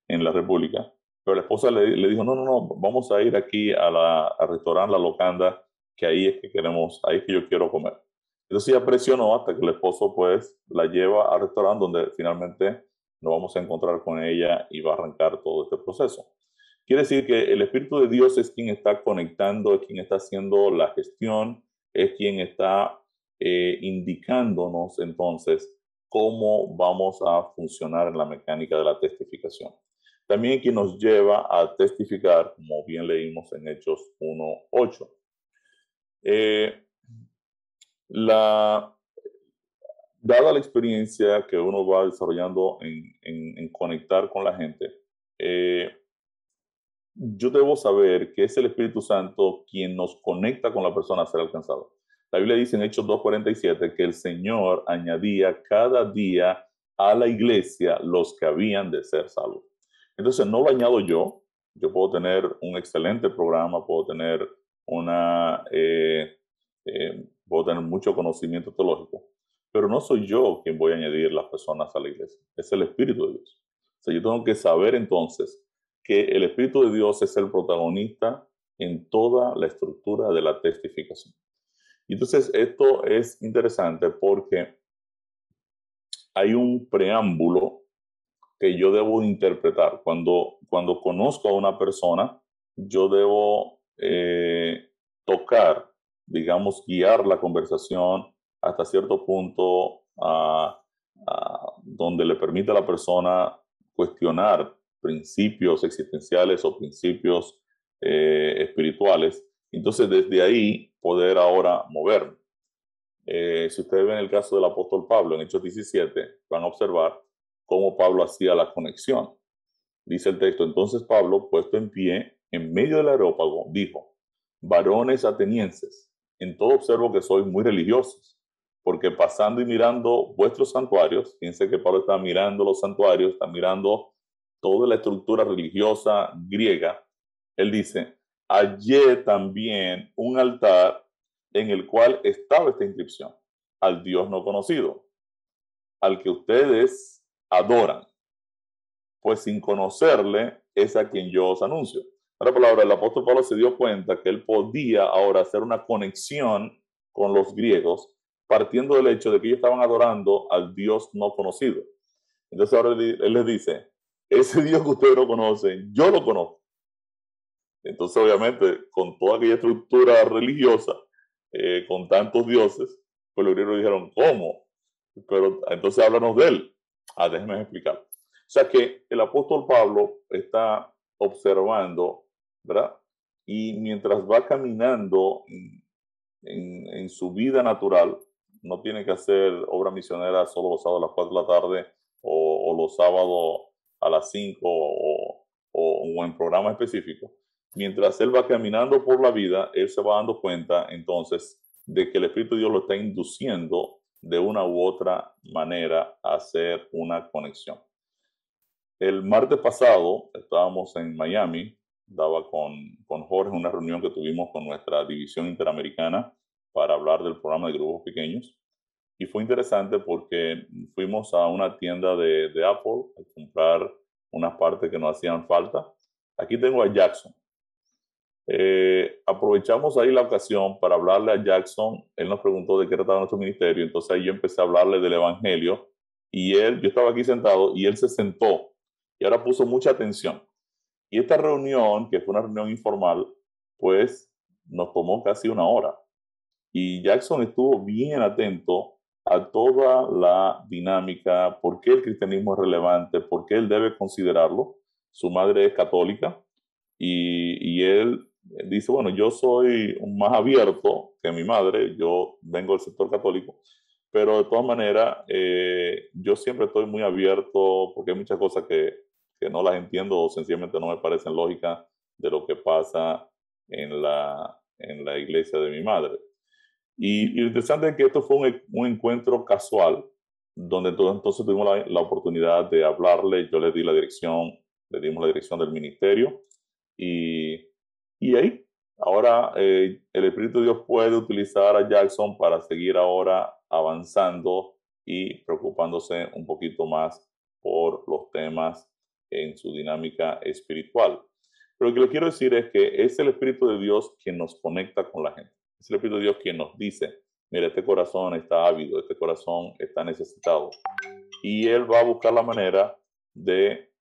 en, la República. Pero la esposa le, le, dijo, no, no, no, vamos a ir aquí a la, al restaurante La Locanda, que ahí es que queremos, ahí es que yo quiero comer. Entonces ella presionó hasta que el esposo pues la lleva al restaurante donde finalmente nos vamos a encontrar con ella y va a arrancar todo este proceso. Quiere decir que el Espíritu de Dios es quien está conectando, es quien está haciendo la gestión, es quien está eh, indicándonos entonces cómo vamos a funcionar en la mecánica de la testificación. También quien nos lleva a testificar, como bien leímos en Hechos 1.8. Eh, la, dada la experiencia que uno va desarrollando en, conectar con la gente, eh, yo debo saber que es el Espíritu Santo quien nos conecta con la persona a ser alcanzado. La Biblia dice en Hechos 2.47 que el Señor añadía cada día a la iglesia los que habían de ser salvos. Entonces no lo añado yo, yo puedo tener un excelente programa, puedo tener una, eh, eh, puedo tener mucho conocimiento teológico, pero no soy yo quien voy a añadir las personas a la iglesia, es el Espíritu de Dios. O sea, yo tengo que saber entonces que el Espíritu de Dios es el protagonista en toda la estructura de la testificación. Entonces esto es interesante porque hay un preámbulo que yo debo interpretar. Cuando, cuando conozco a una persona, yo debo eh, tocar, digamos, guiar la conversación hasta cierto punto donde le permite a la persona cuestionar principios existenciales o principios eh, espirituales. Entonces, desde ahí poder ahora moverme. Eh, si ustedes ven el caso del apóstol Pablo en Hechos 17, van a observar cómo Pablo hacía la conexión. Dice el texto, entonces Pablo, puesto en pie en medio del aerópago, dijo, varones atenienses, en todo observo que sois muy religiosos, porque pasando y mirando vuestros santuarios, fíjense que Pablo está mirando los santuarios, está mirando toda la estructura religiosa griega, él dice, hallé también un altar en el cual estaba esta inscripción, al Dios no conocido, al que ustedes adoran, pues sin conocerle es a quien yo os anuncio. Ahora palabra, el apóstol Pablo se dio cuenta que él podía ahora hacer una conexión con los griegos, partiendo del hecho de que ellos estaban adorando al Dios no conocido. Entonces ahora él les dice, ese Dios que ustedes no conocen, yo lo conozco. Entonces, obviamente, con toda aquella estructura religiosa, eh, con tantos dioses, pues los griegos dijeron, ¿cómo? Pero entonces háblanos de él. Ah, déjenme explicar. O sea que el apóstol Pablo está observando, ¿verdad? Y mientras va caminando en, su vida natural, no tiene que hacer obra misionera solo los sábados a las 4 de la tarde o, o los sábados a las 5 o, o, en programa específico, mientras él va caminando por la vida, él se va dando cuenta entonces de que el Espíritu de Dios lo está induciendo de una u otra manera a hacer una conexión. El martes pasado estábamos en Miami, daba con, con Jorge una reunión que tuvimos con nuestra división interamericana para hablar del programa de grupos pequeños. Y fue interesante porque fuimos a una tienda de, de Apple a comprar unas partes que nos hacían falta. Aquí tengo a Jackson. Eh, aprovechamos ahí la ocasión para hablarle a Jackson. Él nos preguntó de qué trataba nuestro ministerio. Entonces ahí yo empecé a hablarle del Evangelio. Y él, yo estaba aquí sentado y él se sentó y ahora puso mucha atención. Y esta reunión, que fue una reunión informal, pues nos tomó casi una hora. Y Jackson estuvo bien atento a toda la dinámica, por qué el cristianismo es relevante, por qué él debe considerarlo. Su madre es católica y, y él dice, bueno, yo soy más abierto que mi madre, yo vengo del sector católico, pero de todas maneras, eh, yo siempre estoy muy abierto porque hay muchas cosas que, que no las entiendo o sencillamente no me parecen lógicas de lo que pasa en la, en la iglesia de mi madre. Y, lo interesante es que esto fue un, un, encuentro casual donde entonces tuvimos la, la, oportunidad de hablarle, yo le di la dirección, le dimos la dirección del ministerio y, y ahí, ahora eh, el Espíritu de Dios puede utilizar a Jackson para seguir ahora avanzando y preocupándose un poquito más por los temas en su dinámica espiritual. Pero lo que le quiero decir es que es el Espíritu de Dios quien nos conecta con la gente. Es el Espíritu de Dios quien nos dice, mira, este corazón está ávido, este corazón está necesitado. Y Él va a buscar la manera de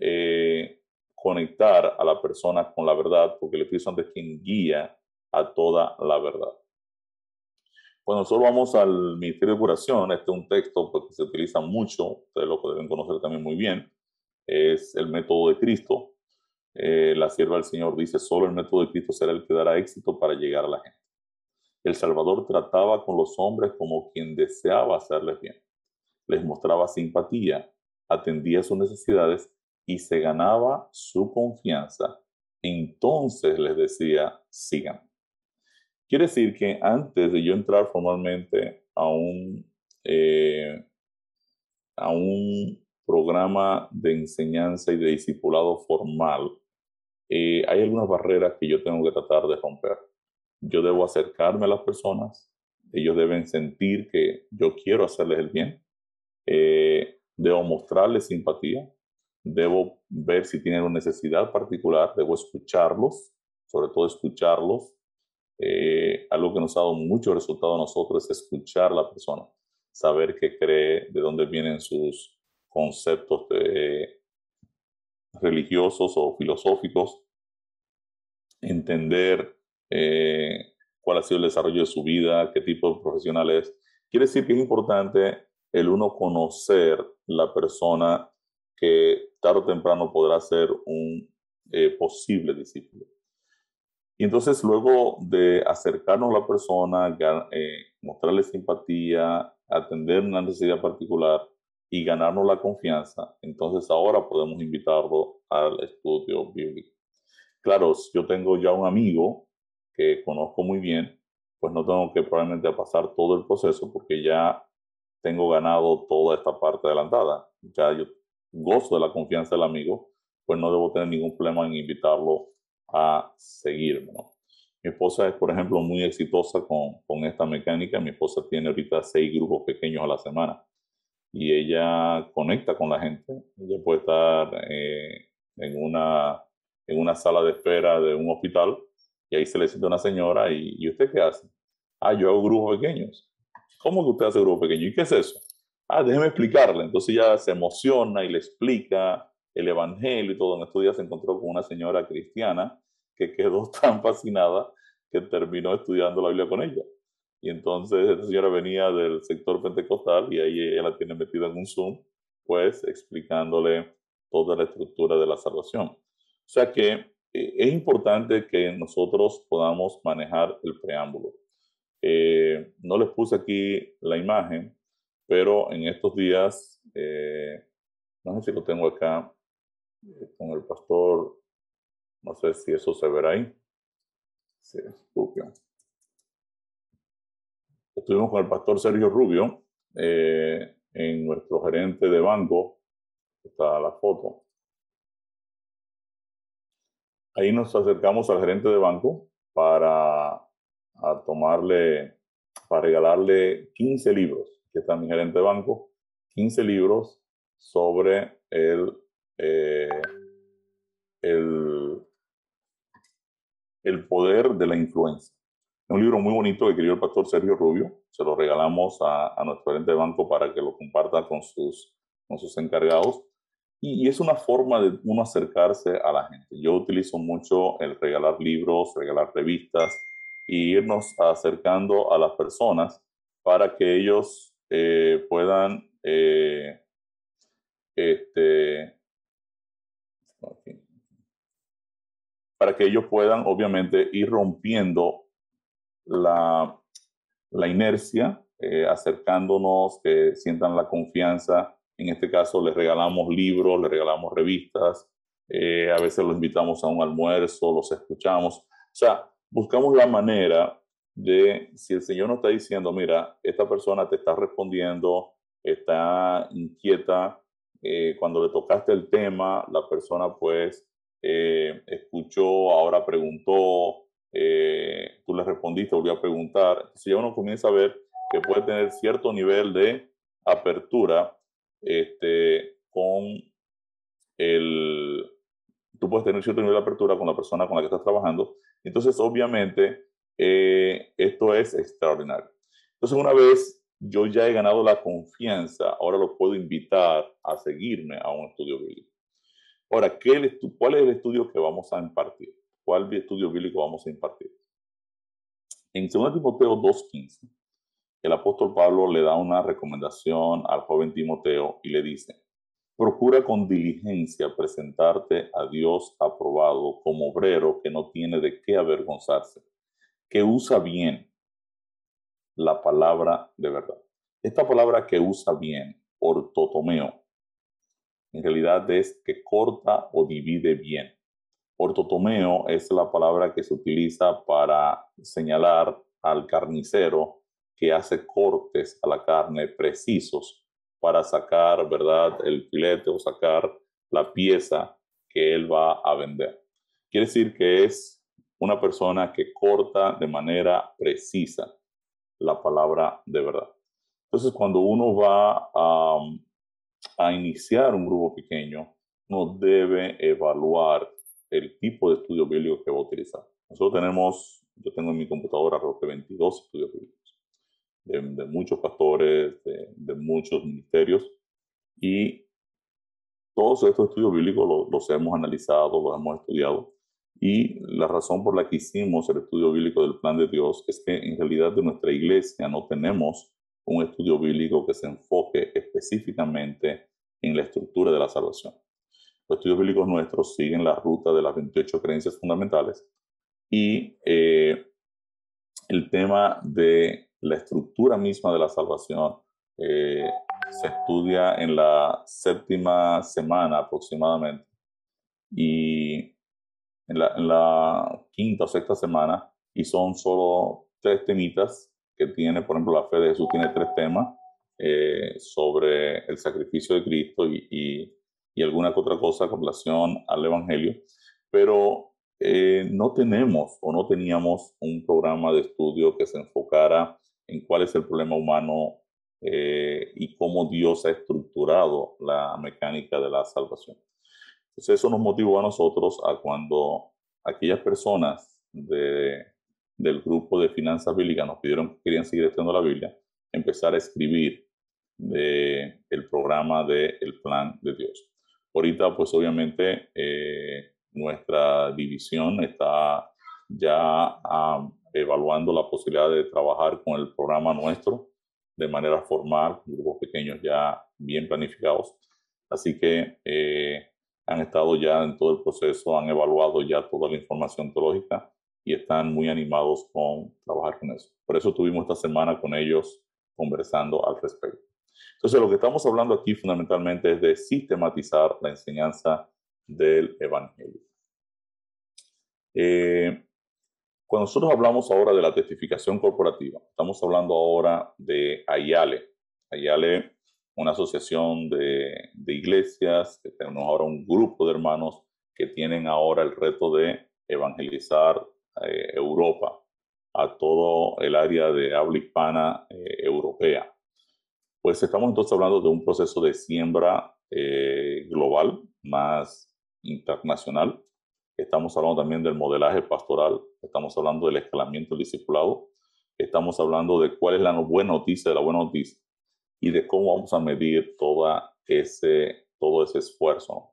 eh, conectar a la persona con la verdad, porque el Espíritu Santo es quien guía a toda la verdad. Cuando nosotros vamos al Ministerio de Curación, este es un texto pues, que se utiliza mucho, ustedes lo deben conocer también muy bien, es el método de Cristo. Eh, la sierva del Señor dice, solo el método de Cristo será el que dará éxito para llegar a la gente. El Salvador trataba con los hombres como quien deseaba hacerles bien. Les mostraba simpatía, atendía sus necesidades y se ganaba su confianza. Entonces les decía, sigan. Quiere decir que antes de yo entrar formalmente a un, eh, a un programa de enseñanza y de discipulado formal, eh, hay algunas barreras que yo tengo que tratar de romper yo debo acercarme a las personas, ellos deben sentir que yo quiero hacerles el bien, eh, debo mostrarles simpatía, debo ver si tienen una necesidad particular, debo escucharlos, sobre todo escucharlos. Eh, algo que nos ha dado mucho resultado a nosotros es escuchar a la persona, saber qué cree, de dónde vienen sus conceptos religiosos o filosóficos, entender eh, cuál ha sido el desarrollo de su vida, qué tipo de profesional es. Quiere decir que es importante el uno conocer la persona que tarde o temprano podrá ser un eh, posible discípulo. Y entonces luego de acercarnos a la persona, eh, mostrarle simpatía, atender una necesidad particular y ganarnos la confianza, entonces ahora podemos invitarlo al estudio bíblico. Claro, yo tengo ya un amigo que conozco muy bien, pues no tengo que probablemente pasar todo el proceso porque ya tengo ganado toda esta parte adelantada. Ya yo gozo de la confianza del amigo, pues no debo tener ningún problema en invitarlo a seguirme. Mi esposa es, por ejemplo, muy exitosa con, con esta mecánica. Mi esposa tiene ahorita seis grupos pequeños a la semana y ella conecta con la gente. Ella puede estar eh, en, una, en una sala de espera de un hospital y ahí se le cita una señora, y, ¿y usted qué hace? Ah, yo hago grupos pequeños. ¿Cómo que usted hace grupos pequeños? ¿Y qué es eso? Ah, déjeme explicarle. Entonces ya se emociona y le explica el evangelio y todo. En estos días se encontró con una señora cristiana que quedó tan fascinada que terminó estudiando la Biblia con ella. Y entonces esta señora venía del sector pentecostal y ahí ella la tiene metida en un Zoom, pues explicándole toda la estructura de la salvación. O sea que eh, es importante que nosotros podamos manejar el preámbulo. Eh, no les puse aquí la imagen, pero en estos días, eh, no sé si lo tengo acá con el pastor, no sé si eso se verá ahí. Sí, Rubio. Estuvimos con el pastor Sergio Rubio en nuestro gerente de banco, está la foto, Ahí nos acercamos al gerente de banco para tomarle, para regalarle 15 libros, que está mi gerente de banco, 15 libros sobre el, eh, el, el poder de la influencia. Un libro muy bonito que escribió el pastor Sergio Rubio. Se lo regalamos a, a nuestro gerente de banco para que lo comparta con sus, con sus encargados. Y, es una forma de uno acercarse a la gente. Yo utilizo mucho el regalar libros, regalar revistas y irnos acercando a las personas para que ellos eh, puedan eh, este, para que ellos puedan obviamente ir rompiendo la, inercia, eh, acercándonos, que sientan la confianza en este caso les regalamos libros, les regalamos revistas, eh, a veces los invitamos a un almuerzo, los escuchamos. O sea, buscamos la manera de, si el Señor nos está diciendo, mira, esta persona te está respondiendo está inquieta. Eh, cuando le tocaste el tema, la persona pues escuchó, ahora preguntó, eh, tú le respondiste, volvió a preguntar. Si ya uno comienza a ver que puede tener cierto nivel de apertura este, con el... Tú puedes tener cierto nivel de apertura con la persona con la que estás trabajando. Entonces, obviamente, esto es extraordinario. Entonces, una vez yo ya he ganado la confianza, ahora lo puedo invitar a seguirme a un estudio bíblico. Ahora, ¿qué ¿cuál es el estudio que vamos a impartir? ¿Cuál estudio bíblico vamos a impartir? En 2 Timoteo 2.15, el apóstol Pablo le da una recomendación al joven Timoteo y le dice, procura con diligencia presentarte a Dios aprobado como obrero que no tiene de qué avergonzarse, que usa bien la palabra de verdad. Esta palabra que usa bien, ortotomeo, en realidad es que corta o divide bien. Ortotomeo es la palabra que se utiliza para señalar al carnicero que hace cortes a la carne precisos para sacar, ¿verdad?, el filete o sacar la pieza que él va a vender. Quiere decir que es una persona que corta de manera precisa la palabra de verdad. Entonces, cuando uno va a, iniciar un grupo pequeño, uno debe evaluar el tipo de estudio bíblico que va a utilizar. Nosotros tenemos, yo tengo en mi computadora alrededor de 22 estudios bíblicos, de, muchos pastores, de, de, muchos ministerios, y todos estos estudios bíblicos los, los hemos analizado, los hemos estudiado, y la razón por la que hicimos el estudio bíblico del plan de Dios es que en realidad de nuestra iglesia no tenemos un estudio bíblico que se enfoque específicamente en la estructura de la salvación. Los estudios bíblicos nuestros siguen la ruta de las 28 creencias fundamentales y eh, el tema de la estructura misma de la salvación eh, se estudia en la séptima semana aproximadamente. Y en la, quinta o sexta semana y son solo tres temitas que tiene, por ejemplo, la fe de Jesús tiene tres temas eh, sobre el sacrificio de Cristo y, y, alguna otra cosa con relación al Evangelio, pero eh, no tenemos o no teníamos un programa de estudio que se enfocara en cuál es el problema humano eh, y cómo Dios ha estructurado la mecánica de la salvación. Entonces eso nos motivó a nosotros a cuando aquellas personas de, del grupo de finanzas bíblicas nos pidieron que querían seguir estudiando la Biblia, empezar a escribir de el programa del el plan de Dios. Ahorita, pues obviamente, eh, nuestra división está ya evaluando la posibilidad de trabajar con el programa nuestro de manera formal, grupos pequeños ya bien planificados. Así que eh, han estado ya en todo el proceso, han evaluado ya toda la información teológica y están muy animados con trabajar con eso. Por eso tuvimos esta semana con ellos conversando al respecto. Entonces, lo que estamos hablando aquí fundamentalmente es de sistematizar la enseñanza del Evangelio. Eh, cuando nosotros hablamos ahora de la testificación corporativa, estamos hablando ahora de Ayale. Ayale una asociación de, iglesias, que tenemos ahora un grupo de hermanos que tienen ahora el reto de evangelizar eh, Europa a todo el área de habla hispana eh, europea. Pues estamos entonces hablando de un proceso de siembra eh, global, más internacional. Estamos hablando también del modelaje pastoral, estamos hablando del escalamiento del discipulado, estamos hablando de cuál es la buena noticia de la buena noticia y de cómo vamos a medir toda ese, todo ese esfuerzo.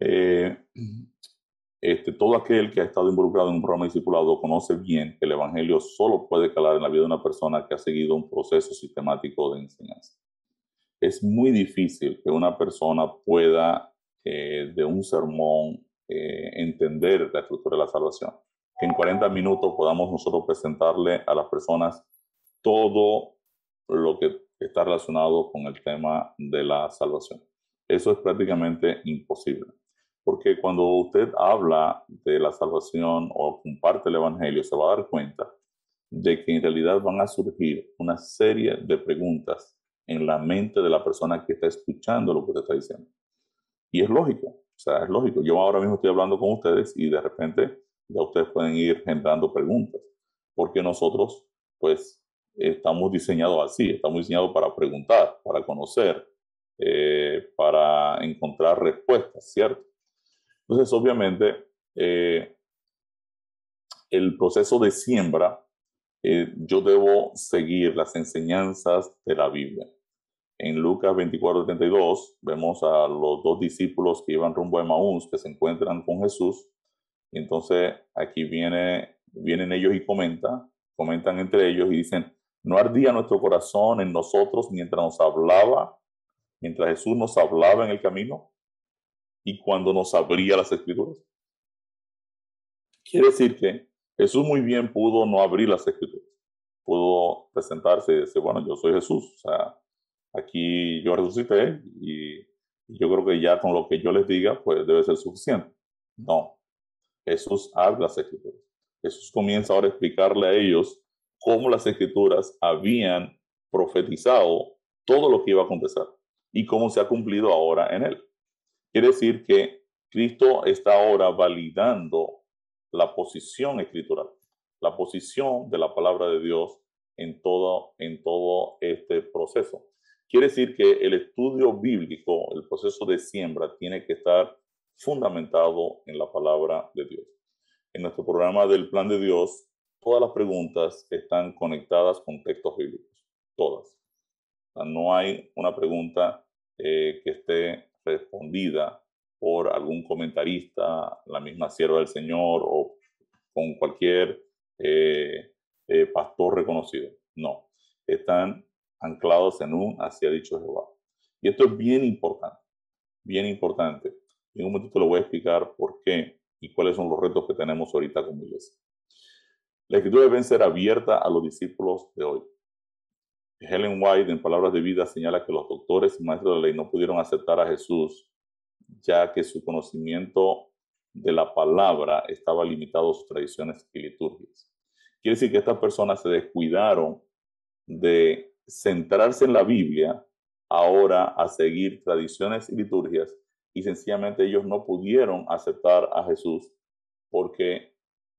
Eh, este, todo aquel que ha estado involucrado en un programa discipulado conoce bien que el Evangelio solo puede calar en la vida de una persona que ha seguido un proceso sistemático de enseñanza. Es muy difícil que una persona pueda eh, de un sermón eh, entender la estructura de la salvación. Que en 40 minutos podamos nosotros presentarle a las personas todo lo que está relacionado con el tema de la salvación. Eso es prácticamente imposible, porque cuando usted habla de la salvación o comparte el Evangelio, se va a dar cuenta de que en realidad van a surgir una serie de preguntas en la mente de la persona que está escuchando lo que usted está diciendo. Y es lógico, o sea, es lógico. Yo ahora mismo estoy hablando con ustedes y de repente ya ustedes pueden ir generando preguntas, porque nosotros, pues, estamos diseñados así, estamos diseñados para preguntar, para conocer, eh, para encontrar respuestas, ¿cierto? Entonces, obviamente, eh, el proceso de siembra, eh, yo debo seguir las enseñanzas de la Biblia. En Lucas 24, 32 vemos a los dos discípulos que iban rumbo a Maús, que se encuentran con Jesús. Entonces aquí viene, vienen ellos y comentan, comentan entre ellos y dicen, ¿no ardía nuestro corazón en nosotros mientras nos hablaba, mientras Jesús nos hablaba en el camino y cuando nos abría las escrituras? Quiere decir que Jesús muy bien pudo no abrir las escrituras, pudo presentarse y decir, bueno, yo soy Jesús, o sea, aquí yo resucité y yo creo que ya con lo que yo les diga, pues debe ser suficiente. No, Jesús abre las escrituras. Jesús comienza ahora a explicarle a ellos cómo las escrituras habían profetizado todo lo que iba a acontecer y cómo se ha cumplido ahora en él. Quiere decir que Cristo está ahora validando la posición escritural, la posición de la palabra de Dios en todo, en todo este proceso. Quiere decir que el estudio bíblico, el proceso de siembra, tiene que estar fundamentado en la palabra de Dios. En nuestro programa del Plan de Dios, todas las preguntas están conectadas con textos bíblicos, todas. no hay una pregunta eh, que esté respondida por algún comentarista, la misma sierva del Señor o con cualquier eh, eh, pastor reconocido. No, están anclados en un así ha dicho Jehová. Y esto es bien importante, bien importante. En un momentito le voy a explicar por qué y cuáles son los retos que tenemos ahorita como iglesia. La escritura debe ser abierta a los discípulos de hoy. Helen White, en Palabras de Vida, señala que los doctores y maestros de ley no pudieron aceptar a Jesús, ya que su conocimiento de la palabra estaba limitado a sus tradiciones y liturgias. Quiere decir que estas personas se descuidaron de centrarse en la Biblia ahora a seguir tradiciones y liturgias y sencillamente ellos no pudieron aceptar a Jesús porque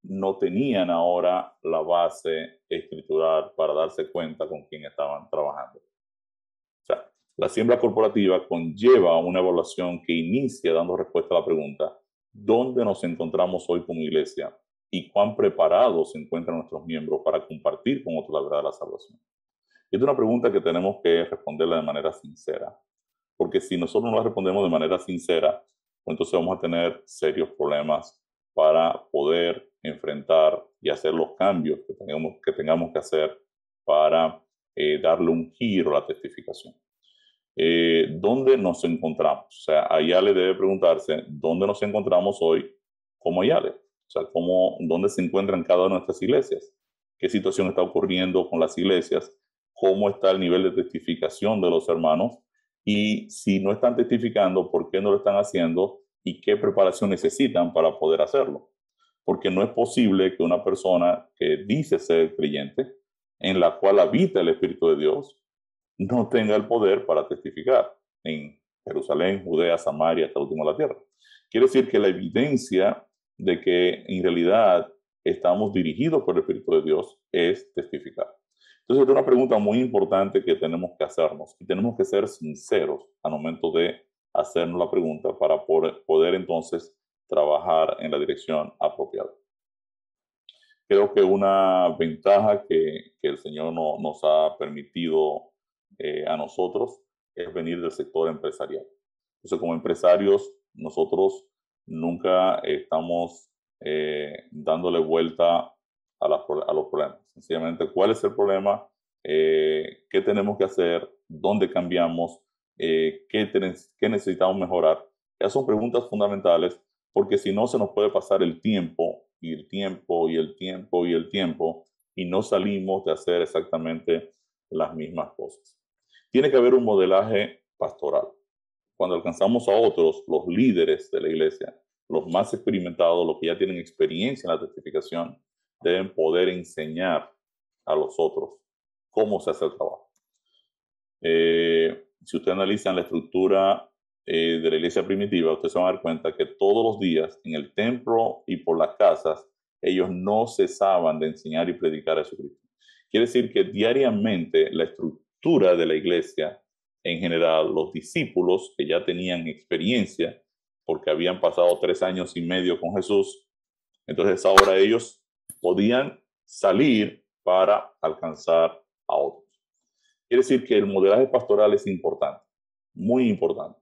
no tenían ahora la base escritural para darse cuenta con quién estaban trabajando. La siembra corporativa conlleva una evaluación que inicia dando respuesta a la pregunta, ¿dónde nos encontramos hoy como iglesia? ¿Y cuán preparados se encuentran nuestros miembros para compartir con otros la verdad de la salvación? Es una pregunta que tenemos que responderla de manera sincera. Porque si nosotros no la respondemos de manera sincera, pues entonces vamos a tener serios problemas para poder enfrentar y hacer los cambios que tengamos que, tengamos que hacer para eh, darle un giro a la testificación. Eh, ¿Dónde nos encontramos? O sea, Ayale debe preguntarse, ¿dónde nos encontramos hoy como Ayale? O sea, ¿cómo, ¿dónde se encuentran cada una de nuestras iglesias? ¿Qué situación está ocurriendo con las iglesias? ¿Cómo está el nivel de testificación de los hermanos? y si no están testificando, ¿por qué no lo están haciendo? ¿Y qué preparación necesitan para poder hacerlo? Porque no es posible que una persona que dice ser creyente, en la cual habita el Espíritu de Dios, no tenga el poder para testificar en Jerusalén, Judea, Samaria, hasta el último de la tierra. Quiere decir que la evidencia de que en realidad estamos dirigidos por el Espíritu de Dios es testificar. Entonces, es una pregunta muy importante que tenemos que hacernos y tenemos que ser sinceros al momento de hacernos la pregunta para poder, entonces trabajar en la dirección apropiada. Creo que una ventaja que, el Señor no, nos ha permitido eh, a nosotros es venir del sector empresarial. Entonces, como empresarios, nosotros nunca estamos eh, dándole vuelta a, los problemas. Sencillamente, ¿cuál es el problema? Eh, ¿Qué tenemos que hacer? ¿Dónde cambiamos? Eh, ¿qué, ¿Qué necesitamos mejorar? Esas son preguntas fundamentales porque si no se nos puede pasar el tiempo y el tiempo y el tiempo y el tiempo y no salimos de hacer exactamente las mismas cosas. Tiene que haber un modelaje pastoral. Cuando alcanzamos a otros, los líderes de la iglesia, los más experimentados, los que ya tienen experiencia en la testificación, deben poder enseñar a los otros cómo se hace el trabajo. Eh, si usted analiza la estructura eh, de la iglesia primitiva, usted se va a dar cuenta que todos los días en el templo y por las casas, ellos no cesaban de enseñar y predicar a Jesucristo. Quiere decir que diariamente la estructura de la iglesia, en general, los discípulos que ya tenían experiencia, porque habían pasado tres años y medio con Jesús, entonces ahora ellos podían salir para alcanzar a otros. Quiere decir que el modelaje pastoral es importante, muy importante.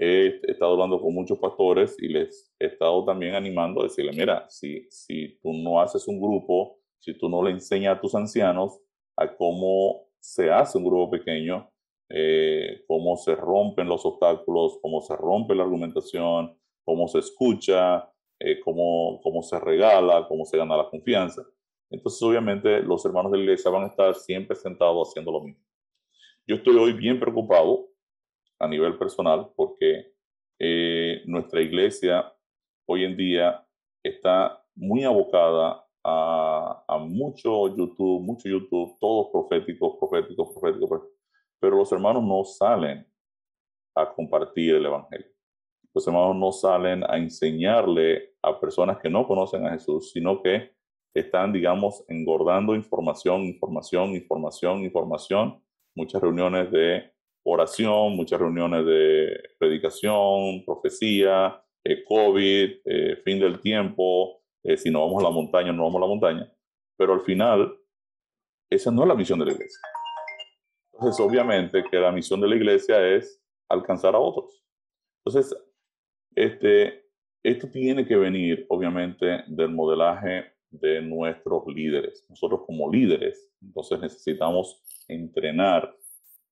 He estado hablando con muchos pastores y les he estado también animando a decirle, mira, si, si tú no haces un grupo, si tú no le enseñas a tus ancianos a cómo se hace un grupo pequeño, eh, cómo se rompen los obstáculos, cómo se rompe la argumentación, cómo se escucha, eh, cómo, cómo se regala, cómo se gana la confianza. Entonces, obviamente, los hermanos de la iglesia van a estar siempre sentados haciendo lo mismo. Yo estoy hoy bien preocupado a nivel personal porque eh, nuestra iglesia hoy en día está muy abocada a, a, mucho YouTube, mucho YouTube, todos proféticos, proféticos, proféticos, pero los hermanos no salen a compartir el Evangelio. Los hermanos no salen a enseñarle a personas que no conocen a Jesús, sino que están, digamos, engordando información, información, información, información, muchas reuniones de oración, muchas reuniones de predicación, profecía, eh, COVID, eh, fin del tiempo, eh, si no vamos a la montaña, no vamos a la montaña, pero al final, esa no es la misión de la iglesia. Entonces, obviamente que la misión de la iglesia es alcanzar a otros. Entonces, este, esto tiene que venir, obviamente, del modelaje de nuestros líderes. Nosotros como líderes, entonces necesitamos entrenar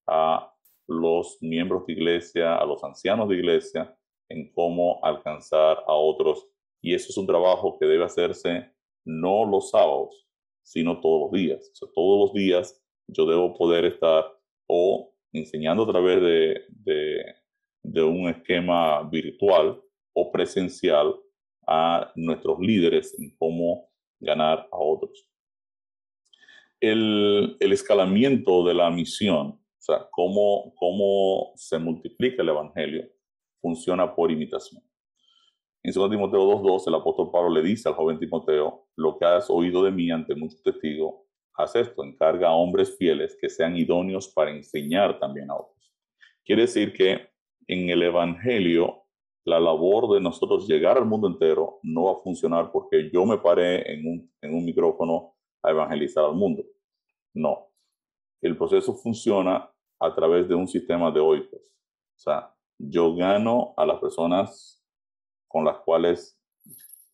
a los miembros de iglesia, a los ancianos de iglesia, en cómo alcanzar a otros. Y eso es un trabajo que debe hacerse no los sábados, sino todos los días. O sea, todos los días yo debo poder estar o enseñando a través de, de, de un esquema virtual o presencial a nuestros líderes en cómo ganar a otros. El, el escalamiento de la misión, o sea, cómo, cómo se multiplica el Evangelio, funciona por imitación. En 2 Timoteo 2.2, el apóstol Pablo le dice al joven Timoteo, lo que has oído de mí ante muchos testigos, haz esto, encarga a hombres fieles que sean idóneos para enseñar también a otros. Quiere decir que en el Evangelio la labor de nosotros llegar al mundo entero no va a funcionar porque yo me paré en un, en un micrófono a evangelizar al mundo. No. El proceso funciona a través de un sistema de oicos. O sea, yo gano a las personas con las cuales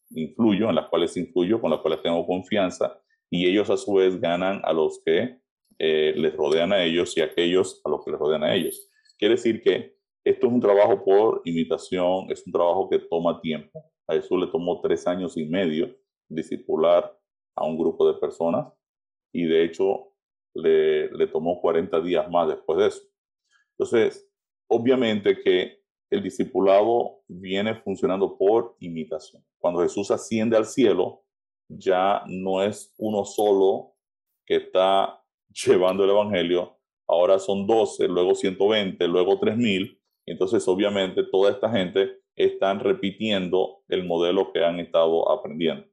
influyo, en las cuales influyo, con las cuales tengo confianza, y ellos a su vez ganan a los que eh, les rodean a ellos y aquellos a los que les rodean a ellos. Quiere decir que esto es un trabajo por imitación, es un trabajo que toma tiempo. A Jesús le tomó tres años y medio discipular a un grupo de personas y de hecho le, le tomó 40 días más después de eso. Entonces, obviamente que el discipulado viene funcionando por imitación. Cuando Jesús asciende al cielo, ya no es uno solo que está llevando el Evangelio, ahora son 12, luego 120, luego 3000, entonces, obviamente, toda esta gente están repitiendo el modelo que han estado aprendiendo.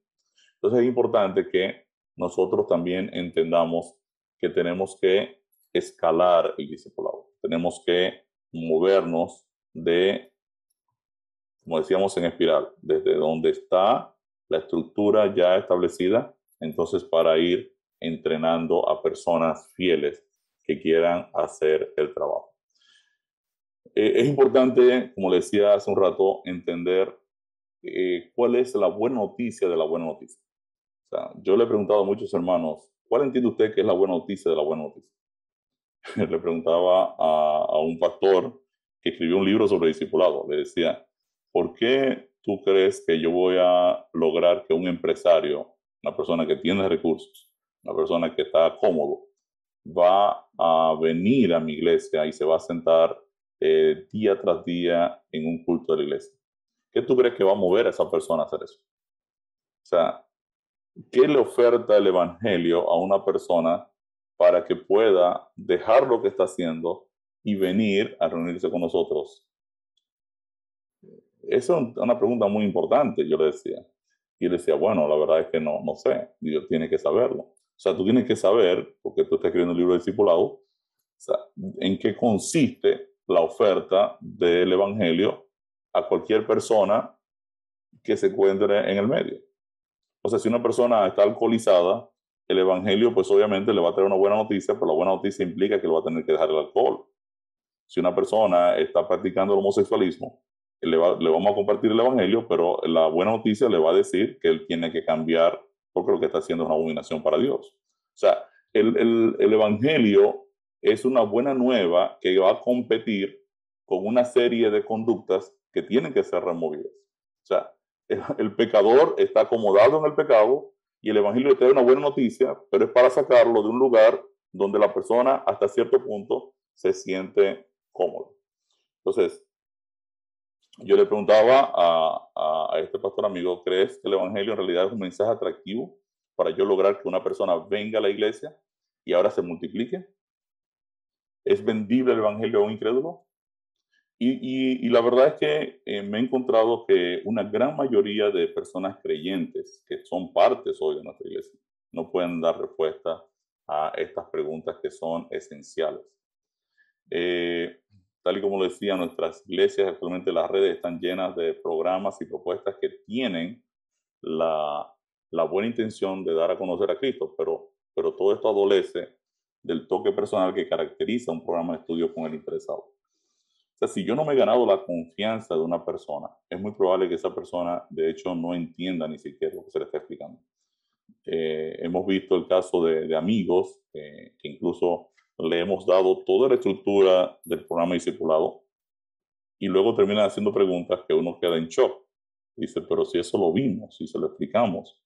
Entonces, es importante que nosotros también entendamos que tenemos que escalar el discipulado. Tenemos que movernos de, como decíamos en espiral, desde donde está la estructura ya establecida, entonces para ir entrenando a personas fieles que quieran hacer el trabajo. Eh, es importante, como le decía hace un rato, entender eh, cuál es la buena noticia de la buena noticia. O sea, yo le he preguntado a muchos hermanos, ¿cuál entiende usted que es la buena noticia de la buena noticia? le preguntaba a, a un pastor que escribió un libro sobre discipulado. Le decía, ¿por qué tú crees que yo voy a lograr que un empresario, una persona que tiene recursos, una persona que está cómodo, va a venir a mi iglesia y se va a sentar eh, día tras día en un culto de la iglesia. ¿Qué tú crees que va a mover a esa persona a hacer eso? O sea, ¿qué le oferta el Evangelio a una persona para que pueda dejar lo que está haciendo y venir a reunirse con nosotros? Esa es una pregunta muy importante, yo le decía. Y él decía, bueno, la verdad es que no, no sé, Dios tiene que saberlo. O sea, tú tienes que saber, porque tú estás escribiendo el libro de discipulado, o sea, en qué consiste la oferta del Evangelio a cualquier persona que se encuentre en el medio. O sea, si una persona está alcoholizada, el Evangelio, pues obviamente le va a traer una buena noticia, pero la buena noticia implica que le va a tener que dejar el alcohol. Si una persona está practicando el homosexualismo, le, vamos a compartir el Evangelio, pero la buena noticia le va a decir que él tiene que cambiar porque lo que está haciendo es una abominación para Dios. O sea, el, el Evangelio es una buena nueva que va a competir con una serie de conductas que tienen que ser removidas. O sea, el, pecador está acomodado en el pecado y el Evangelio trae una buena noticia, pero es para sacarlo de un lugar donde la persona hasta cierto punto se siente cómodo. Entonces, yo le preguntaba a, a, este pastor amigo, ¿crees que el Evangelio en realidad es un mensaje atractivo para yo lograr que una persona venga a la iglesia y ahora se multiplique? ¿Es vendible el Evangelio a un incrédulo? Y, la verdad es que eh, me he encontrado que una gran mayoría de personas creyentes que son partes hoy de nuestra iglesia no pueden dar respuesta a estas preguntas que son esenciales. Eh, tal y como lo decía, nuestras iglesias, actualmente las redes están llenas de programas y propuestas que tienen la, la buena intención de dar a conocer a Cristo, pero, pero todo esto adolece del toque personal que caracteriza un programa de estudio con el interesado. O sea, si yo no me he ganado la confianza de una persona, es muy probable que esa persona, de hecho, no entienda ni siquiera lo que se le está explicando. Eh, hemos visto el caso de, amigos que incluso le hemos dado toda la estructura del programa discipulado y luego terminan haciendo preguntas que uno queda en shock. Dice, pero si eso lo vimos, si se lo explicamos,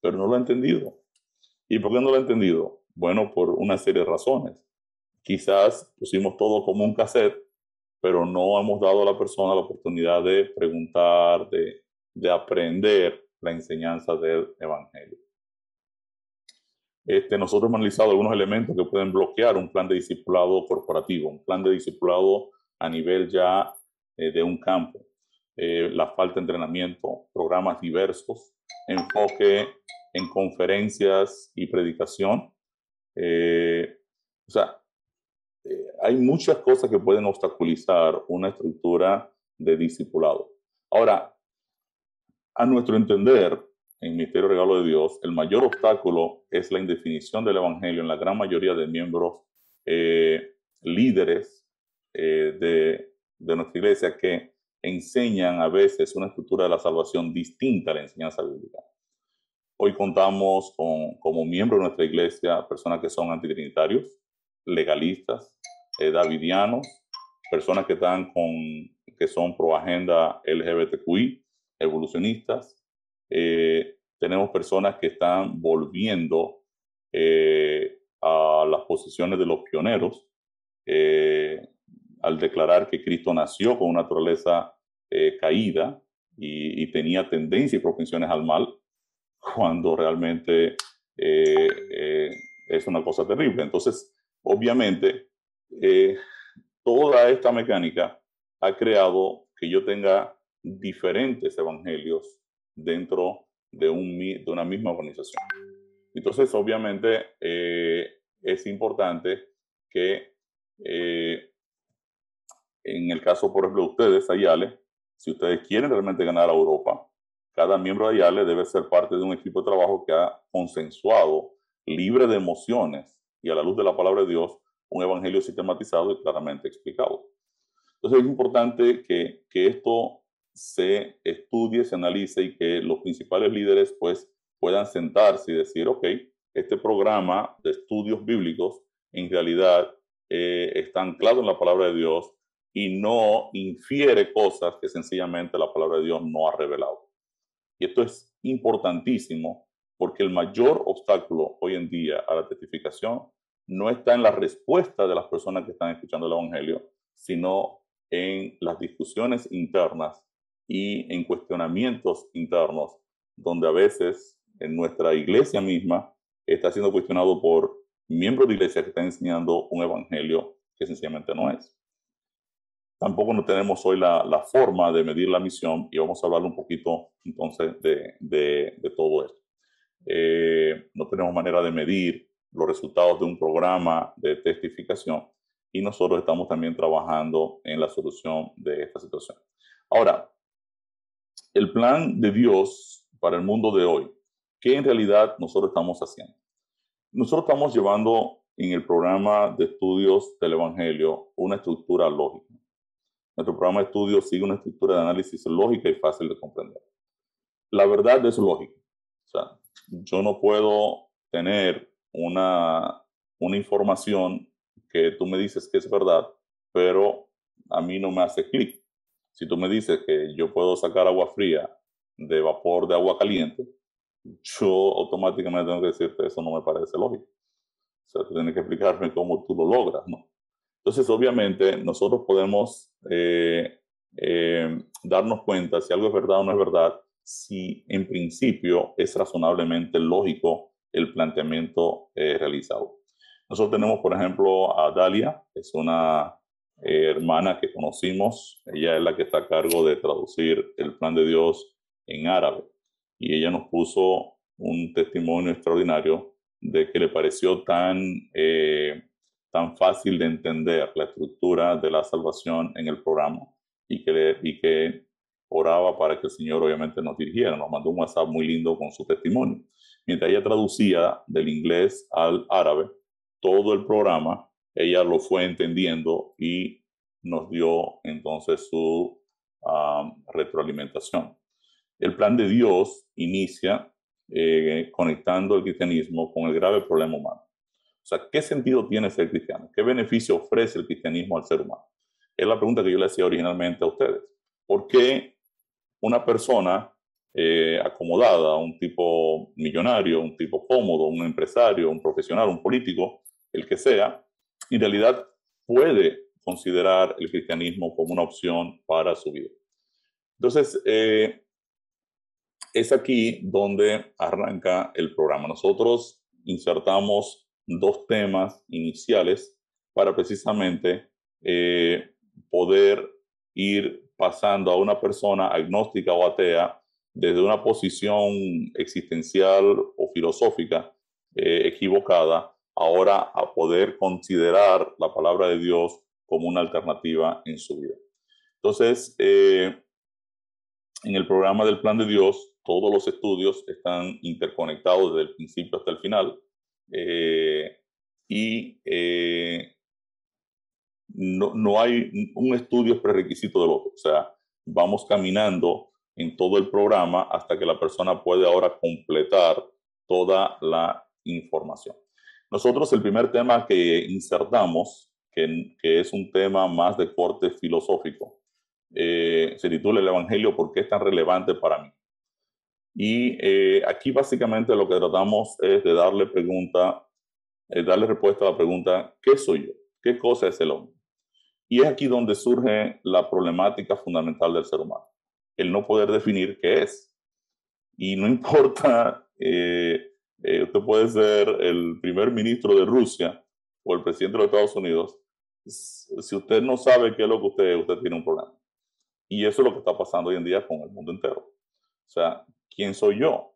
pero no lo ha entendido. ¿Y por qué no lo ha entendido? Bueno, por una serie de razones. Quizás pusimos todo como un cassette, pero no hemos dado a la persona la oportunidad de preguntar, de, de aprender la enseñanza del Evangelio. Este, nosotros hemos analizado algunos elementos que pueden bloquear un plan de discipulado corporativo, un plan de discipulado a nivel ya eh, de un campo. Eh, la falta de entrenamiento, programas diversos, enfoque en conferencias y predicación, eh, o sea, eh, hay muchas cosas que pueden obstaculizar una estructura de discipulado. Ahora, a nuestro entender, en Misterio Regalo de Dios, el mayor obstáculo es la indefinición del Evangelio en la gran mayoría de miembros eh, líderes de, de nuestra iglesia que enseñan a veces una estructura de la salvación distinta a la enseñanza bíblica. Hoy contamos con, como miembro de nuestra iglesia personas que son antitrinitarios, legalistas, eh, davidianos, personas que están con, que son pro agenda LGBTQI, evolucionistas. Eh, tenemos personas que están volviendo eh, a las posiciones de los pioneros al declarar que Cristo nació con una naturaleza caída y, y, tenía tendencias y propensiones al mal cuando realmente eh, eh, es una cosa terrible. Entonces, obviamente, eh, toda esta mecánica ha creado que yo tenga diferentes evangelios dentro de, un, de una misma organización. Entonces, obviamente, es importante que en el caso, por ejemplo, de ustedes, Ayale, si ustedes quieren realmente ganar a Europa, cada miembro de IALE debe ser parte de un equipo de trabajo que ha consensuado, libre de emociones y a la luz de la palabra de Dios, un evangelio sistematizado y claramente explicado. Entonces es importante que, que esto se estudie, se analice y que los principales líderes pues puedan sentarse y decir, ok, este programa de estudios bíblicos en realidad eh, está anclado en la palabra de Dios y no infiere cosas que sencillamente la palabra de Dios no ha revelado. Y esto es importantísimo porque el mayor obstáculo hoy en día a la testificación no está en la respuesta de las personas que están escuchando el Evangelio, sino en las discusiones internas y en cuestionamientos internos, donde a veces en nuestra iglesia misma está siendo cuestionado por miembro de iglesia que está enseñando un evangelio que sencillamente no es. Tampoco no tenemos hoy la, la forma de medir la misión y vamos a hablar un poquito entonces de, de, de todo esto. Eh, no tenemos manera de medir los resultados de un programa de testificación y nosotros estamos también trabajando en la solución de esta situación. Ahora, el plan de Dios para el mundo de hoy, ¿qué en realidad nosotros estamos haciendo? Nosotros estamos llevando en el programa de estudios del Evangelio una estructura lógica. Nuestro programa de estudios sigue una estructura de análisis lógica y fácil de comprender. La verdad es lógica. O sea, yo no puedo tener una, una información que tú me dices que es verdad, pero a mí no me hace clic. Si tú me dices que yo puedo sacar agua fría de vapor de agua caliente, yo automáticamente tengo que decirte eso no me parece lógico. O sea, tú tienes que explicarme cómo tú lo logras, ¿no? Entonces, obviamente, nosotros podemos eh, eh, darnos cuenta si algo es verdad o no es verdad, si en principio es razonablemente lógico el planteamiento eh, realizado. Nosotros tenemos, por ejemplo, a Dalia, es una eh, hermana que conocimos, ella es la que está a cargo de traducir el plan de Dios en árabe, y ella nos puso un testimonio extraordinario de que le pareció tan, eh, tan fácil de entender la estructura de la salvación en el programa y que, y que oraba para que el Señor obviamente nos dirigiera. Nos mandó un WhatsApp muy lindo con su testimonio. Mientras ella traducía del inglés al árabe, todo el programa, ella lo fue entendiendo y nos dio entonces su retroalimentación. El plan de Dios inicia eh, conectando el cristianismo con el grave problema humano. O sea, ¿qué sentido tiene ser cristiano? ¿Qué beneficio ofrece el cristianismo al ser humano? Es la pregunta que yo le hacía originalmente a ustedes. ¿Por qué una persona eh, acomodada, un tipo millonario, un tipo cómodo, un empresario, un profesional, un político, el que sea, en realidad puede considerar el cristianismo como una opción para su vida. Entonces, eh, es aquí donde arranca el programa. Nosotros insertamos dos temas iniciales para precisamente eh, poder ir pasando a una persona agnóstica o atea desde una posición existencial o filosófica eh, equivocada, ahora a poder considerar la palabra de Dios como una alternativa en su vida. Entonces, eh, en el programa del Plan de Dios, todos los estudios están interconectados desde el principio hasta el final. Eh, y no, no hay un estudio prerequisito del otro. O sea, vamos caminando en todo el programa hasta que la persona puede ahora completar toda la información. Nosotros el primer tema que insertamos, que, que es un tema más de corte filosófico, eh, se titula El Evangelio, ¿por qué es tan relevante para mí? Y eh, aquí básicamente lo que tratamos es de darle pregunta, eh, darle respuesta a la pregunta, ¿qué soy yo? ¿Qué cosa es el hombre? Y es aquí donde surge la problemática fundamental del ser humano, el no poder definir qué es. Y no importa, eh, eh, usted puede ser el primer ministro de Rusia o el presidente de los Estados Unidos, si usted no sabe qué es lo que usted es, usted tiene un problema. Y eso es lo que está pasando hoy en día con el mundo entero. O sea, ¿quién soy yo?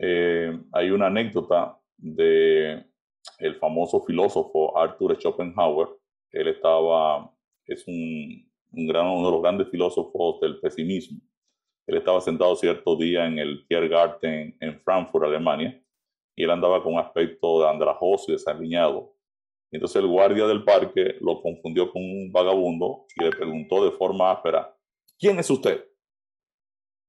Eh, hay una anécdota de el famoso filósofo Arthur Schopenhauer, él estaba, es un, uno de los grandes filósofos del pesimismo. Él estaba sentado cierto día en el Tiergarten en Frankfurt, Alemania, y él andaba con aspecto de andrajoso y desaliñado. Entonces el guardia del parque lo confundió con un vagabundo y le preguntó de forma áspera, ¿quién es usted?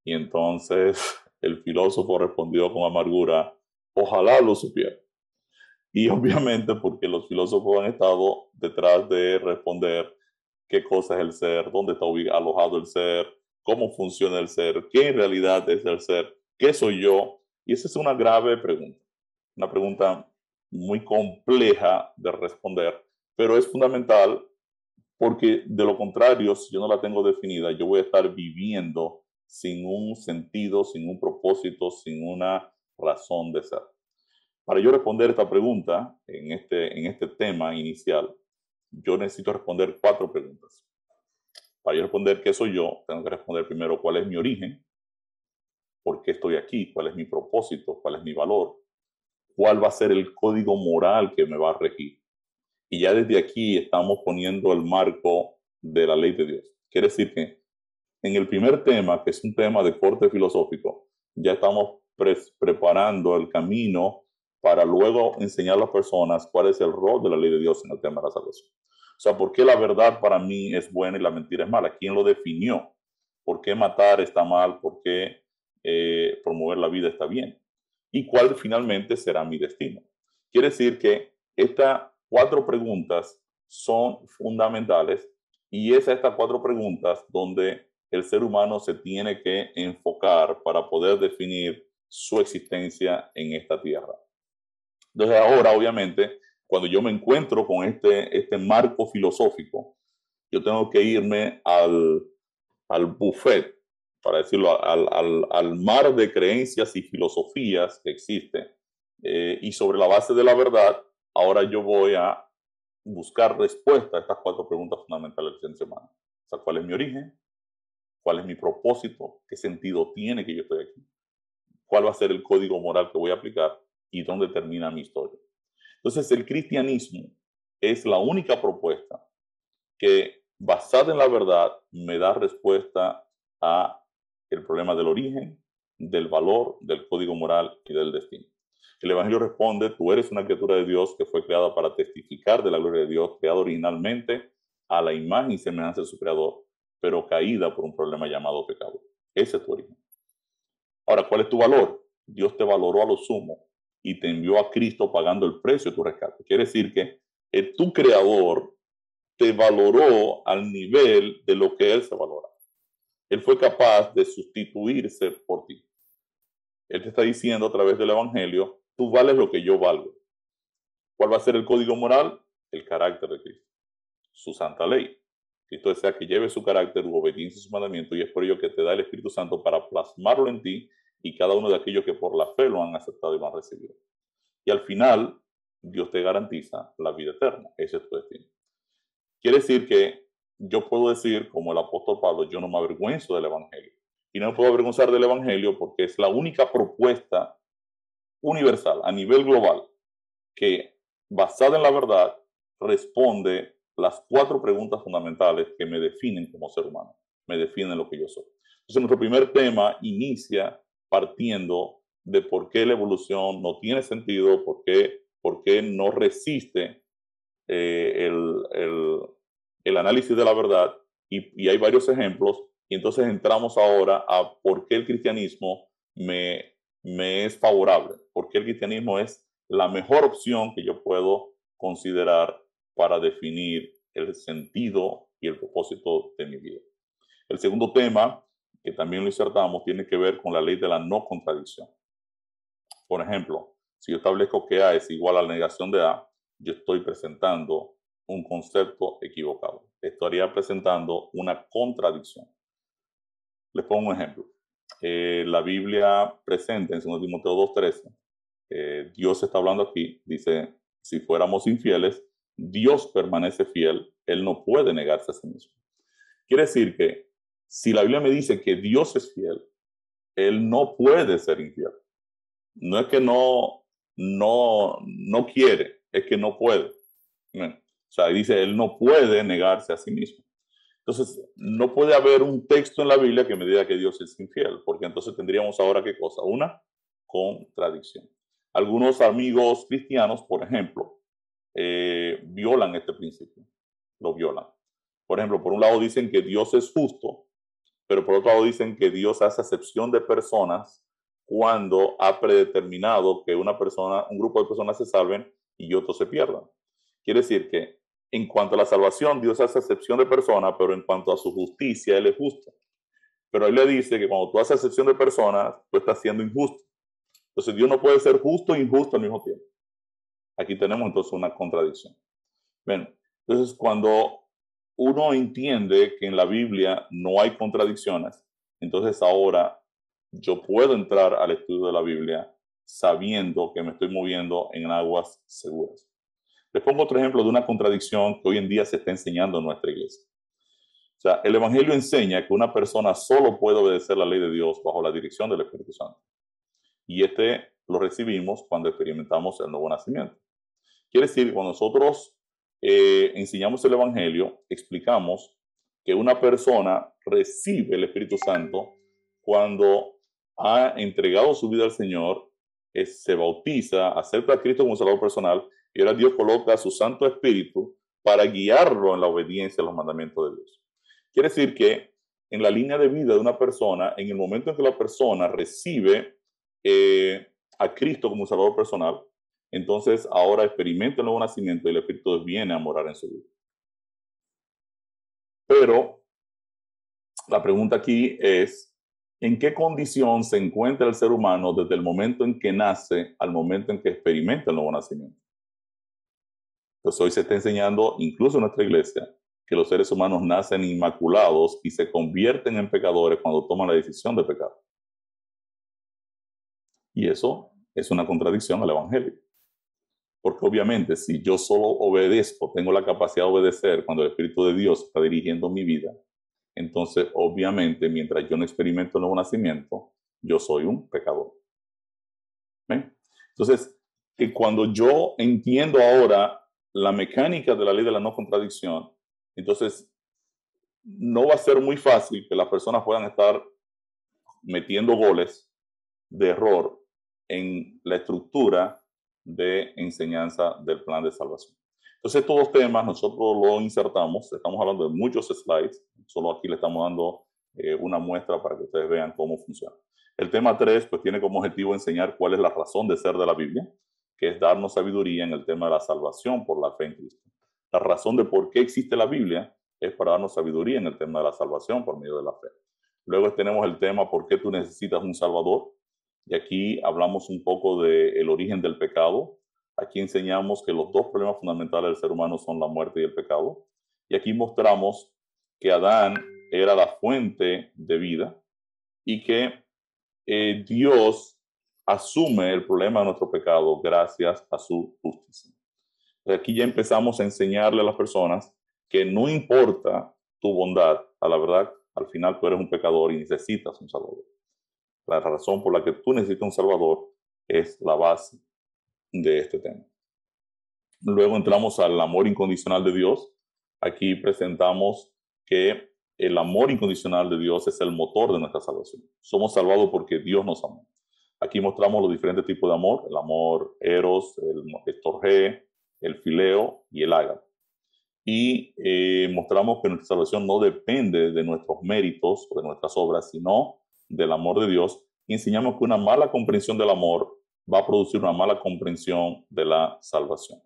Y entonces el filósofo respondió con amargura, ojalá lo supiera. Y obviamente porque los filósofos han estado detrás de responder qué cosa es el ser, dónde está alojado el ser, cómo funciona el ser, qué en realidad es el ser, qué soy yo. Y esa es una grave pregunta, una pregunta muy compleja de responder, pero es fundamental porque de lo contrario, si yo no la tengo definida, yo voy a estar viviendo sin un sentido, sin un propósito, sin una razón de ser. Para yo responder esta pregunta en este, en este tema inicial, yo necesito responder cuatro preguntas. Para yo responder qué soy yo, tengo que responder primero cuál es mi origen, por qué estoy aquí, cuál es mi propósito, cuál es mi valor, cuál va a ser el código moral que me va a regir. Y ya desde aquí estamos poniendo el marco de la ley de Dios. Quiere decir que en el primer tema, que es un tema de corte filosófico, ya estamos preparando el camino para luego enseñar a las personas cuál es el rol de la ley de Dios en el tema de la salvación. O sea, ¿por qué la verdad para mí es buena y la mentira es mala? ¿Quién lo definió? ¿Por qué matar está mal? ¿Por qué eh, promover la vida está bien? ¿Y cuál finalmente será mi destino? Quiere decir que estas cuatro preguntas son fundamentales y es a estas cuatro preguntas donde el ser humano se tiene que enfocar para poder definir su existencia en esta tierra. Entonces ahora, obviamente, cuando yo me encuentro con este, este marco filosófico, yo tengo que irme al, al buffet, para decirlo, al, al, mar de creencias y filosofías que existe. Eh, y sobre la base de la verdad, ahora yo voy a buscar respuesta a estas cuatro preguntas fundamentales del ser humano. O sea, ¿cuál es mi origen? ¿Cuál es mi propósito? ¿Qué sentido tiene que yo estoy aquí? ¿Cuál va a ser el código moral que voy a aplicar? ¿Y dónde termina mi historia? Entonces, el cristianismo es la única propuesta que, basada en la verdad, me da respuesta a el problema del origen, del valor, del código moral y del destino. El Evangelio responde, tú eres una criatura de Dios que fue creada para testificar de la gloria de Dios, creada originalmente a la imagen y semejanza de su creador, pero caída por un problema llamado pecado. Ese es tu origen. Ahora, ¿cuál es tu valor? Dios te valoró a lo sumo y te envió a Cristo pagando el precio de tu rescate. Quiere decir que tu creador te valoró al nivel de lo que Él se valora. Él fue capaz de sustituirse por ti. Él te está diciendo a través del Evangelio, tú vales lo que yo valgo. ¿Cuál va a ser el código moral? El carácter de Cristo, su santa ley. Cristo desea que lleve su carácter u obediencia a su mandamiento y es por ello que te da el Espíritu Santo para plasmarlo en ti y cada uno de aquellos que por la fe lo han aceptado y lo han recibido. Y al final, Dios te garantiza la vida eterna. Ese es tu destino. Quiere decir que yo puedo decir, como el apóstol Pablo, yo no me avergüenzo del Evangelio. Y no me puedo avergonzar del Evangelio porque es la única propuesta universal, a nivel global, que basada en la verdad responde las cuatro preguntas fundamentales que me definen como ser humano, me definen lo que yo soy. Entonces, nuestro primer tema inicia partiendo de por qué la evolución no tiene sentido, por qué, por qué no resiste eh, el, el, el, análisis de la verdad. Y, y, hay varios ejemplos. Y entonces entramos ahora a por qué el cristianismo me, me es favorable, por qué el cristianismo es la mejor opción que yo puedo considerar para definir el sentido y el propósito de mi vida. El segundo tema, que también lo insertamos, tiene que ver con la ley de la no contradicción. Por ejemplo, si yo establezco que A es igual a la negación de A, yo estoy presentando un concepto equivocado. Estaría presentando una contradicción. Les pongo un ejemplo. Eh, la Biblia presenta en 2 Timoteo 2.13, eh, Dios está hablando aquí, dice, si fuéramos infieles, Dios permanece fiel, Él no puede negarse a sí mismo. Quiere decir que si la Biblia me dice que Dios es fiel, Él no puede ser infiel. No es que no, no, no quiere, es que no puede. O sea, dice, Él no puede negarse a sí mismo. Entonces, no puede haber un texto en la Biblia que me diga que Dios es infiel, porque entonces tendríamos ahora qué cosa? Una contradicción. Algunos amigos cristianos, por ejemplo, eh, violan este principio, lo violan. Por ejemplo, por un lado dicen que Dios es justo, pero por otro lado dicen que Dios hace excepción de personas cuando ha predeterminado que una persona, un grupo de personas se salven y otros se pierdan. Quiere decir que en cuanto a la salvación, Dios hace excepción de personas, pero en cuanto a su justicia, Él es justo. Pero Él le dice que cuando tú haces excepción de personas, tú estás siendo injusto. Entonces Dios no puede ser justo e injusto al mismo tiempo. Aquí tenemos entonces una contradicción. Bueno, entonces cuando uno entiende que en la Biblia no hay contradicciones, entonces ahora yo puedo entrar al estudio de la Biblia sabiendo que me estoy moviendo en aguas seguras. Les pongo otro ejemplo de una contradicción que hoy en día se está enseñando en nuestra iglesia. O sea, el Evangelio enseña que una persona solo puede obedecer la ley de Dios bajo la dirección del Espíritu Santo. Y este lo recibimos cuando experimentamos el nuevo nacimiento. Quiere decir que cuando nosotros eh, enseñamos el Evangelio, explicamos que una persona recibe el Espíritu Santo cuando ha entregado su vida al Señor, se bautiza, acepta a Cristo como Salvador personal y ahora Dios coloca su Santo Espíritu para guiarlo en la obediencia a los mandamientos de Dios. Quiere decir que en la línea de vida de una persona, en el momento en que la persona recibe eh, a Cristo como Salvador personal, entonces ahora experimenta el nuevo nacimiento y el Espíritu viene a morar en su vida. Pero la pregunta aquí es, ¿en qué condición se encuentra el ser humano desde el momento en que nace al momento en que experimenta el nuevo nacimiento? Entonces hoy se está enseñando, incluso en nuestra iglesia, que los seres humanos nacen inmaculados y se convierten en pecadores cuando toman la decisión de pecar. Y eso es una contradicción al Evangelio. Porque obviamente si yo solo obedezco, tengo la capacidad de obedecer cuando el Espíritu de Dios está dirigiendo mi vida, entonces obviamente mientras yo no experimento el nuevo nacimiento, yo soy un pecador. Entonces, que cuando yo entiendo ahora la mecánica de la ley de la no contradicción, entonces no va a ser muy fácil que las personas puedan estar metiendo goles de error en la estructura de enseñanza del plan de salvación. Entonces, estos dos temas nosotros lo insertamos, estamos hablando de muchos slides, solo aquí le estamos dando eh, una muestra para que ustedes vean cómo funciona. El tema 3, pues tiene como objetivo enseñar cuál es la razón de ser de la Biblia, que es darnos sabiduría en el tema de la salvación por la fe en Cristo. La razón de por qué existe la Biblia es para darnos sabiduría en el tema de la salvación por medio de la fe. Luego tenemos el tema por qué tú necesitas un Salvador, y aquí hablamos un poco del origen del pecado. Aquí enseñamos que los dos problemas fundamentales del ser humano son la muerte y el pecado. Y aquí mostramos que Adán era la fuente de vida y que eh, Dios asume el problema de nuestro pecado gracias a su justicia. Aquí ya empezamos a enseñarle a las personas que no importa tu bondad, a la verdad, al final tú eres un pecador y necesitas un salvador. La razón por la que tú necesitas un Salvador es la base de este tema. Luego entramos al amor incondicional de Dios. Aquí presentamos que el amor incondicional de Dios es el motor de nuestra salvación. Somos salvados porque Dios nos amó. Aquí mostramos los diferentes tipos de amor, el amor eros, el estorge, el fileo y el ágape. Y eh, mostramos que nuestra salvación no depende de nuestros méritos o de nuestras obras, sino del amor de Dios enseñamos que una mala comprensión del amor va a producir una mala comprensión de la salvación.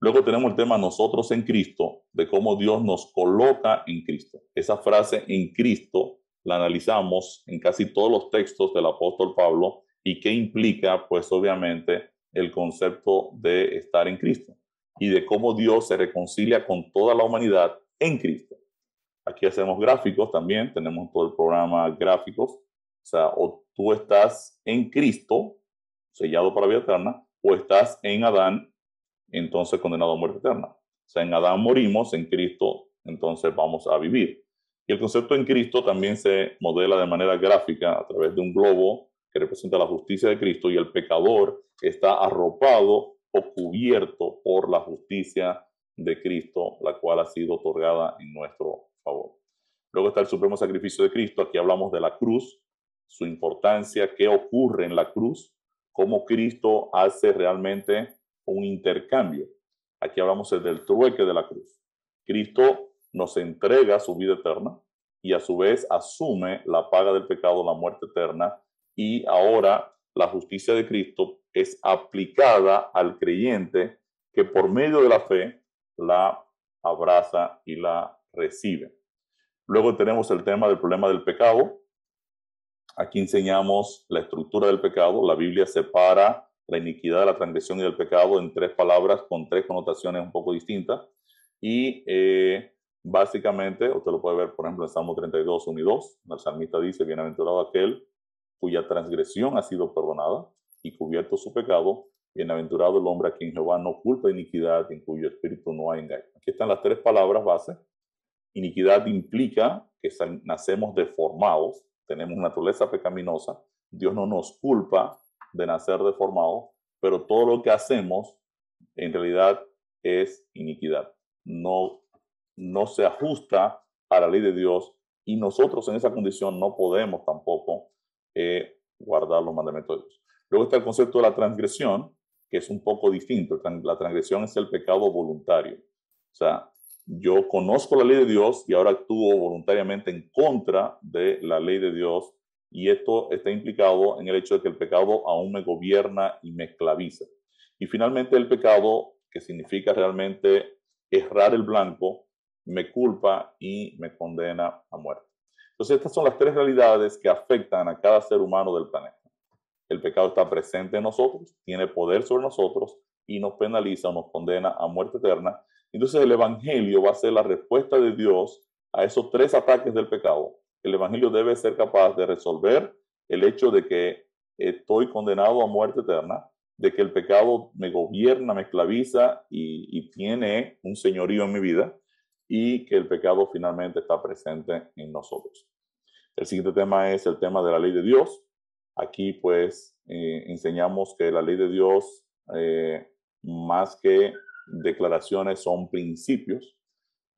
Luego tenemos el tema nosotros en Cristo, de cómo Dios nos coloca en Cristo. Esa frase en Cristo la analizamos en casi todos los textos del apóstol Pablo y qué implica, pues obviamente, el concepto de estar en Cristo y de cómo Dios se reconcilia con toda la humanidad en Cristo. Aquí hacemos gráficos también, tenemos todo el programa gráficos. O sea, o tú estás en Cristo, sellado para vida eterna, o estás en Adán, entonces condenado a muerte eterna. O sea, en Adán morimos, en Cristo, entonces vamos a vivir. Y el concepto en Cristo también se modela de manera gráfica a través de un globo que representa la justicia de Cristo y el pecador está arropado o cubierto por la justicia de Cristo, la cual ha sido otorgada en nuestro favor. Luego está el supremo sacrificio de Cristo. Aquí hablamos de la cruz, su importancia, qué ocurre en la cruz, cómo Cristo hace realmente un intercambio. Aquí hablamos del trueque de la cruz. Cristo nos entrega su vida eterna y a su vez asume la paga del pecado, la muerte eterna, y ahora la justicia de Cristo es aplicada al creyente que por medio de la fe la abraza y la recibe. Luego tenemos el tema del problema del pecado. Aquí enseñamos la estructura del pecado. La Biblia separa la iniquidad la transgresión y del pecado en tres palabras con tres connotaciones un poco distintas. Y eh, básicamente, usted lo puede ver, por ejemplo, en Salmo 32, 1 y 2. El salmista dice, bienaventurado aquel cuya transgresión ha sido perdonada y cubierto su pecado, bienaventurado el hombre a quien Jehová no culpa iniquidad, en cuyo espíritu no hay engaño. Aquí están las tres palabras base. Iniquidad implica que nacemos deformados, tenemos naturaleza pecaminosa, Dios no nos culpa de nacer deformados, pero todo lo que hacemos en realidad es iniquidad. No, no se ajusta a la ley de Dios y nosotros en esa condición no podemos tampoco eh, guardar los mandamientos de Dios. Luego está el concepto de la transgresión, que es un poco distinto. La transgresión es el pecado voluntario. O sea, yo conozco la ley de Dios y ahora actúo voluntariamente en contra de la ley de Dios y esto está implicado en el hecho de que el pecado aún me gobierna y me esclaviza. Y finalmente el pecado, que significa realmente errar el blanco, me culpa y me condena a muerte. Entonces estas son las tres realidades que afectan a cada ser humano del planeta. El pecado está presente en nosotros, tiene poder sobre nosotros y nos penaliza o nos condena a muerte eterna. Entonces el Evangelio va a ser la respuesta de Dios a esos tres ataques del pecado. El Evangelio debe ser capaz de resolver el hecho de que estoy condenado a muerte eterna, de que el pecado me gobierna, me esclaviza y, tiene un señorío en mi vida y que el pecado finalmente está presente en nosotros. El siguiente tema es el tema de la ley de Dios. Aquí pues eh, enseñamos que la ley de Dios, eh, más que declaraciones, son principios.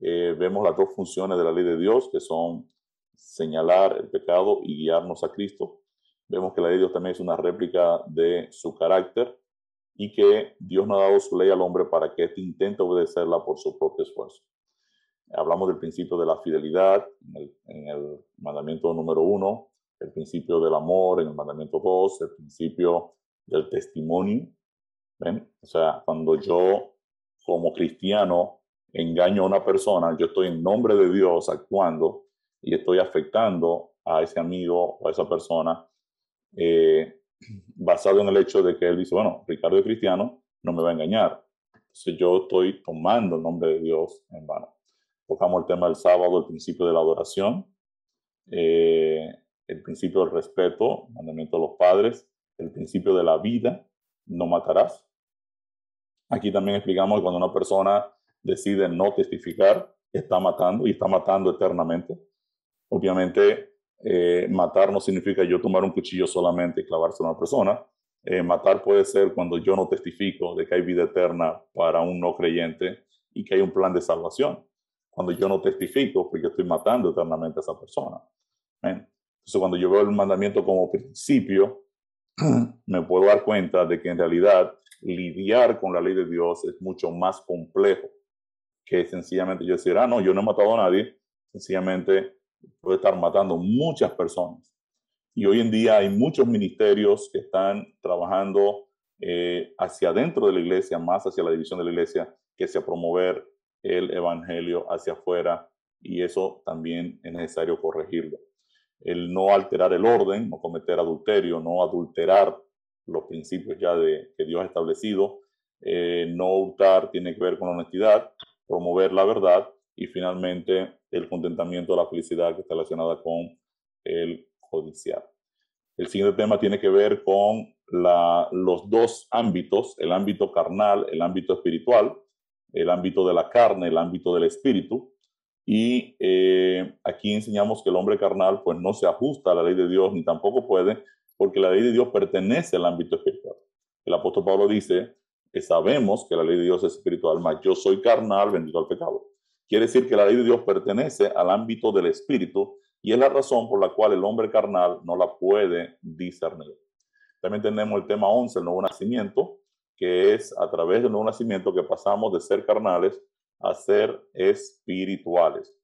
Eh, vemos las dos funciones de la ley de Dios, que son señalar el pecado y guiarnos a Cristo. Vemos que la ley de Dios también es una réplica de su carácter y que Dios no ha dado su ley al hombre para que intente obedecerla por su propio esfuerzo. Hablamos del principio de la fidelidad en el, mandamiento número uno, el principio del amor en el mandamiento dos, el principio del testimonio. O sea, cuando yo como cristiano engaño a una persona, yo estoy en nombre de Dios actuando y estoy afectando a ese amigo o a esa persona eh, basado en el hecho de que él dice, bueno, Ricardo es cristiano, no me va a engañar. Entonces yo estoy tomando el nombre de Dios en vano. Tocamos el tema del sábado, el principio de la adoración, eh, el principio del respeto, mandamiento de los padres, el principio de la vida, no matarás. Aquí también explicamos que cuando una persona decide no testificar, está matando y está matando eternamente. Obviamente, eh, matar no significa yo tomar un cuchillo solamente y clavarse a una persona. Eh, matar puede ser cuando yo no testifico de que hay vida eterna para un no creyente y que hay un plan de salvación cuando yo no testifico, pues yo estoy matando eternamente a esa persona. Entonces, cuando yo veo el mandamiento como principio, me puedo dar cuenta de que en realidad lidiar con la ley de Dios es mucho más complejo que sencillamente yo decir, ah, no, yo no he matado a nadie, sencillamente puedo estar matando muchas personas. Y hoy en día hay muchos ministerios que están trabajando eh, hacia adentro de la iglesia, más hacia la división de la iglesia, que hacia promover el Evangelio hacia afuera y eso también es necesario corregirlo. El no alterar el orden, no cometer adulterio, no adulterar los principios ya de, que Dios ha establecido, eh, no hurtar tiene que ver con la honestidad, promover la verdad y finalmente el contentamiento, la felicidad que está relacionada con el judicial. El siguiente tema tiene que ver con la, los dos ámbitos, el ámbito carnal, el ámbito espiritual el ámbito de la carne, el ámbito del espíritu. Y eh, aquí enseñamos que el hombre carnal pues no se ajusta a la ley de Dios ni tampoco puede, porque la ley de Dios pertenece al ámbito espiritual. El apóstol Pablo dice que sabemos que la ley de Dios es espiritual, mas yo soy carnal, bendito al pecado. Quiere decir que la ley de Dios pertenece al ámbito del espíritu y es la razón por la cual el hombre carnal no la puede discernir. También tenemos el tema 11, el nuevo nacimiento, que es a través del nuevo nacimiento que pasamos de ser carnales a ser espirituales.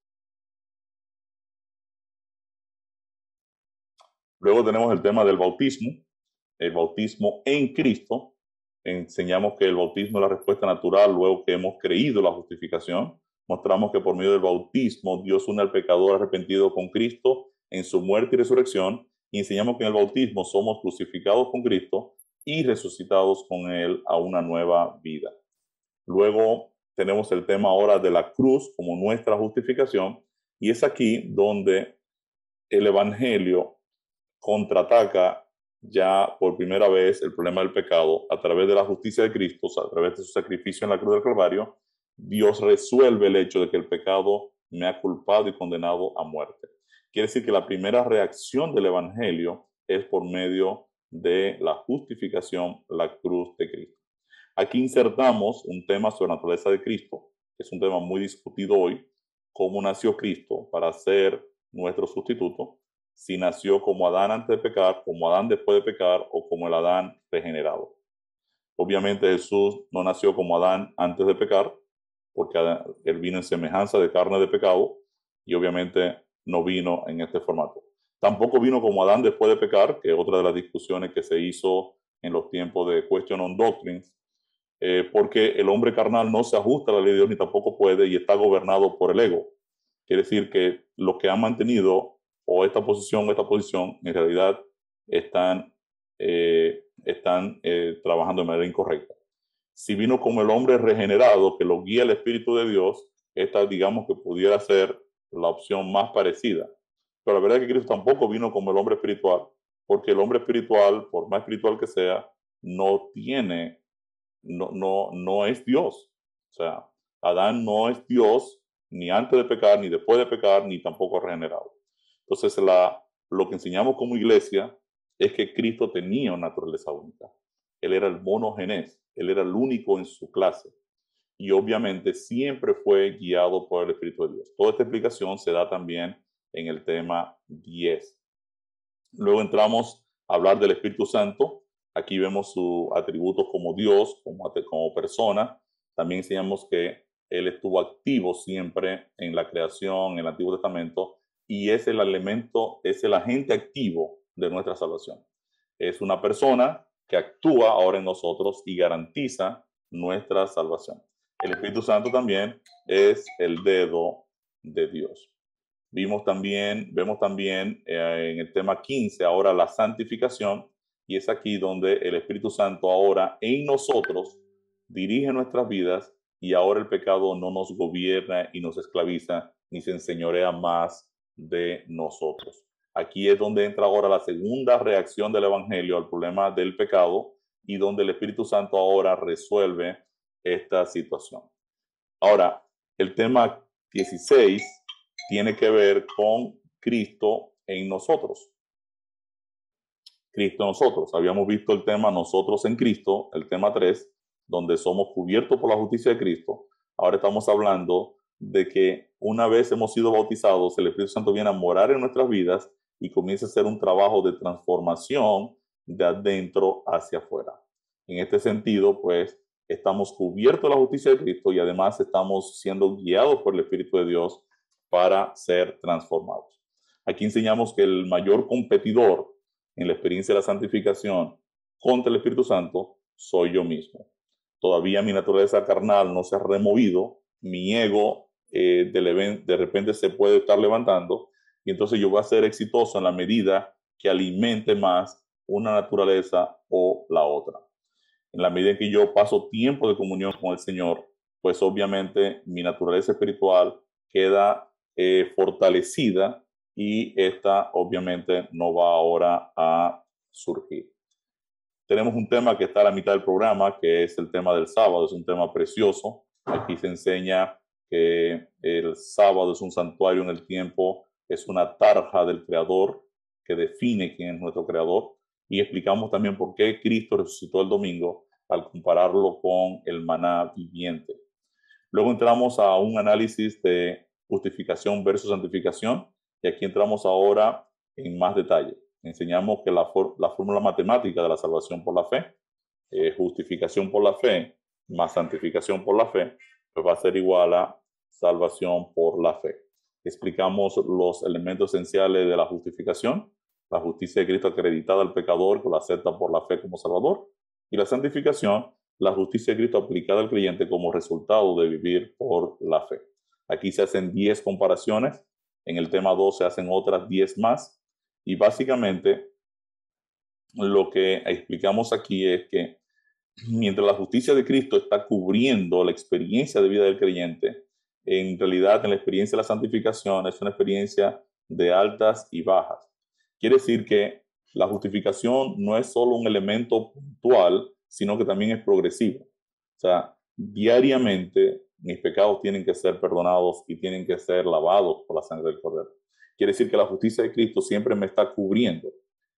Luego tenemos el tema del bautismo, el bautismo en Cristo. Enseñamos que el bautismo es la respuesta natural luego que hemos creído la justificación. Mostramos que por medio del bautismo Dios une al pecador arrepentido con Cristo en su muerte y resurrección. Y enseñamos que en el bautismo somos crucificados con Cristo y resucitados con Él a una nueva vida. Luego tenemos el tema ahora de la cruz como nuestra justificación y es aquí donde el Evangelio contraataca ya por primera vez el problema del pecado a través de la justicia de Cristo, a través de su sacrificio en la cruz del Calvario, Dios resuelve el hecho de que el pecado me ha culpado y condenado a muerte. Quiere decir que la primera reacción del Evangelio es por medio de la justificación, la cruz de Cristo. Aquí insertamos un tema sobre la naturaleza de Cristo, que es un tema muy discutido hoy, cómo nació Cristo para ser nuestro sustituto, si nació como Adán antes de pecar, como Adán después de pecar o como el Adán regenerado. Obviamente Jesús no nació como Adán antes de pecar, porque él vino en semejanza de carne de pecado y obviamente no vino en este formato. Tampoco vino como Adán después de pecar, que es otra de las discusiones que se hizo en los tiempos de Question on Doctrines, eh, porque el hombre carnal no se ajusta a la ley de Dios ni tampoco puede y está gobernado por el ego. Quiere decir que lo que han mantenido o esta posición o esta posición en realidad están, eh, están eh, trabajando de manera incorrecta. Si vino como el hombre regenerado que lo guía el Espíritu de Dios, esta digamos que pudiera ser la opción más parecida. Pero la verdad es que Cristo tampoco vino como el hombre espiritual, porque el hombre espiritual, por más espiritual que sea, no tiene, no, no, no es Dios. O sea, Adán no es Dios ni antes de pecar, ni después de pecar, ni tampoco regenerado. Entonces, la, lo que enseñamos como iglesia es que Cristo tenía una naturaleza única. Él era el monogenés, él era el único en su clase. Y obviamente siempre fue guiado por el Espíritu de Dios. Toda esta explicación se da también en el tema 10. Luego entramos a hablar del Espíritu Santo. Aquí vemos sus atributos como Dios, como, como persona. También enseñamos que Él estuvo activo siempre en la creación, en el Antiguo Testamento, y es el elemento, es el agente activo de nuestra salvación. Es una persona que actúa ahora en nosotros y garantiza nuestra salvación. El Espíritu Santo también es el dedo de Dios. Vimos también, vemos también eh, en el tema 15 ahora la santificación y es aquí donde el Espíritu Santo ahora en nosotros dirige nuestras vidas y ahora el pecado no nos gobierna y nos esclaviza ni se enseñorea más de nosotros. Aquí es donde entra ahora la segunda reacción del Evangelio al problema del pecado y donde el Espíritu Santo ahora resuelve esta situación. Ahora, el tema 16 tiene que ver con Cristo en nosotros. Cristo en nosotros. Habíamos visto el tema nosotros en Cristo, el tema 3, donde somos cubiertos por la justicia de Cristo. Ahora estamos hablando de que una vez hemos sido bautizados, el Espíritu Santo viene a morar en nuestras vidas y comienza a hacer un trabajo de transformación de adentro hacia afuera. En este sentido, pues, estamos cubiertos de la justicia de Cristo y además estamos siendo guiados por el Espíritu de Dios para ser transformados. Aquí enseñamos que el mayor competidor en la experiencia de la santificación contra el Espíritu Santo soy yo mismo. Todavía mi naturaleza carnal no se ha removido, mi ego eh, de, repente se puede estar levantando y entonces yo voy a ser exitoso en la medida que alimente más una naturaleza o la otra. En la medida en que yo paso tiempo de comunión con el Señor, pues obviamente mi naturaleza espiritual queda eh, fortalecida y esta obviamente no va ahora a surgir. Tenemos un tema que está a la mitad del programa, que es el tema del sábado, es un tema precioso. Aquí se enseña el sábado es un santuario en el tiempo, es una tarja del Creador que define quién es nuestro Creador. Y explicamos también por qué Cristo resucitó el domingo al compararlo con el maná viviente. Luego entramos a un análisis de justificación versus santificación y aquí entramos ahora en más detalle. Enseñamos que la, la fórmula matemática de la salvación por la fe, eh, justificación por la fe más santificación por la fe, pues va a ser igual a salvación por la fe. Explicamos los elementos esenciales de la justificación, la justicia de Cristo acreditada al pecador que lo acepta por la fe como Salvador, y la santificación, la justicia de Cristo aplicada al creyente como resultado de vivir por la fe. Aquí se hacen 10 comparaciones, en el tema 2 se hacen otras 10 más, y básicamente lo que explicamos aquí es que mientras la justicia de Cristo está cubriendo la experiencia de vida del creyente, en realidad en la experiencia de la santificación es una experiencia de altas y bajas. Quiere decir que la justificación no es solo un elemento puntual, sino que también es progresivo. O sea, diariamente mis pecados tienen que ser perdonados y tienen que ser lavados por la sangre del Cordero. Quiere decir que la justicia de Cristo siempre me está cubriendo,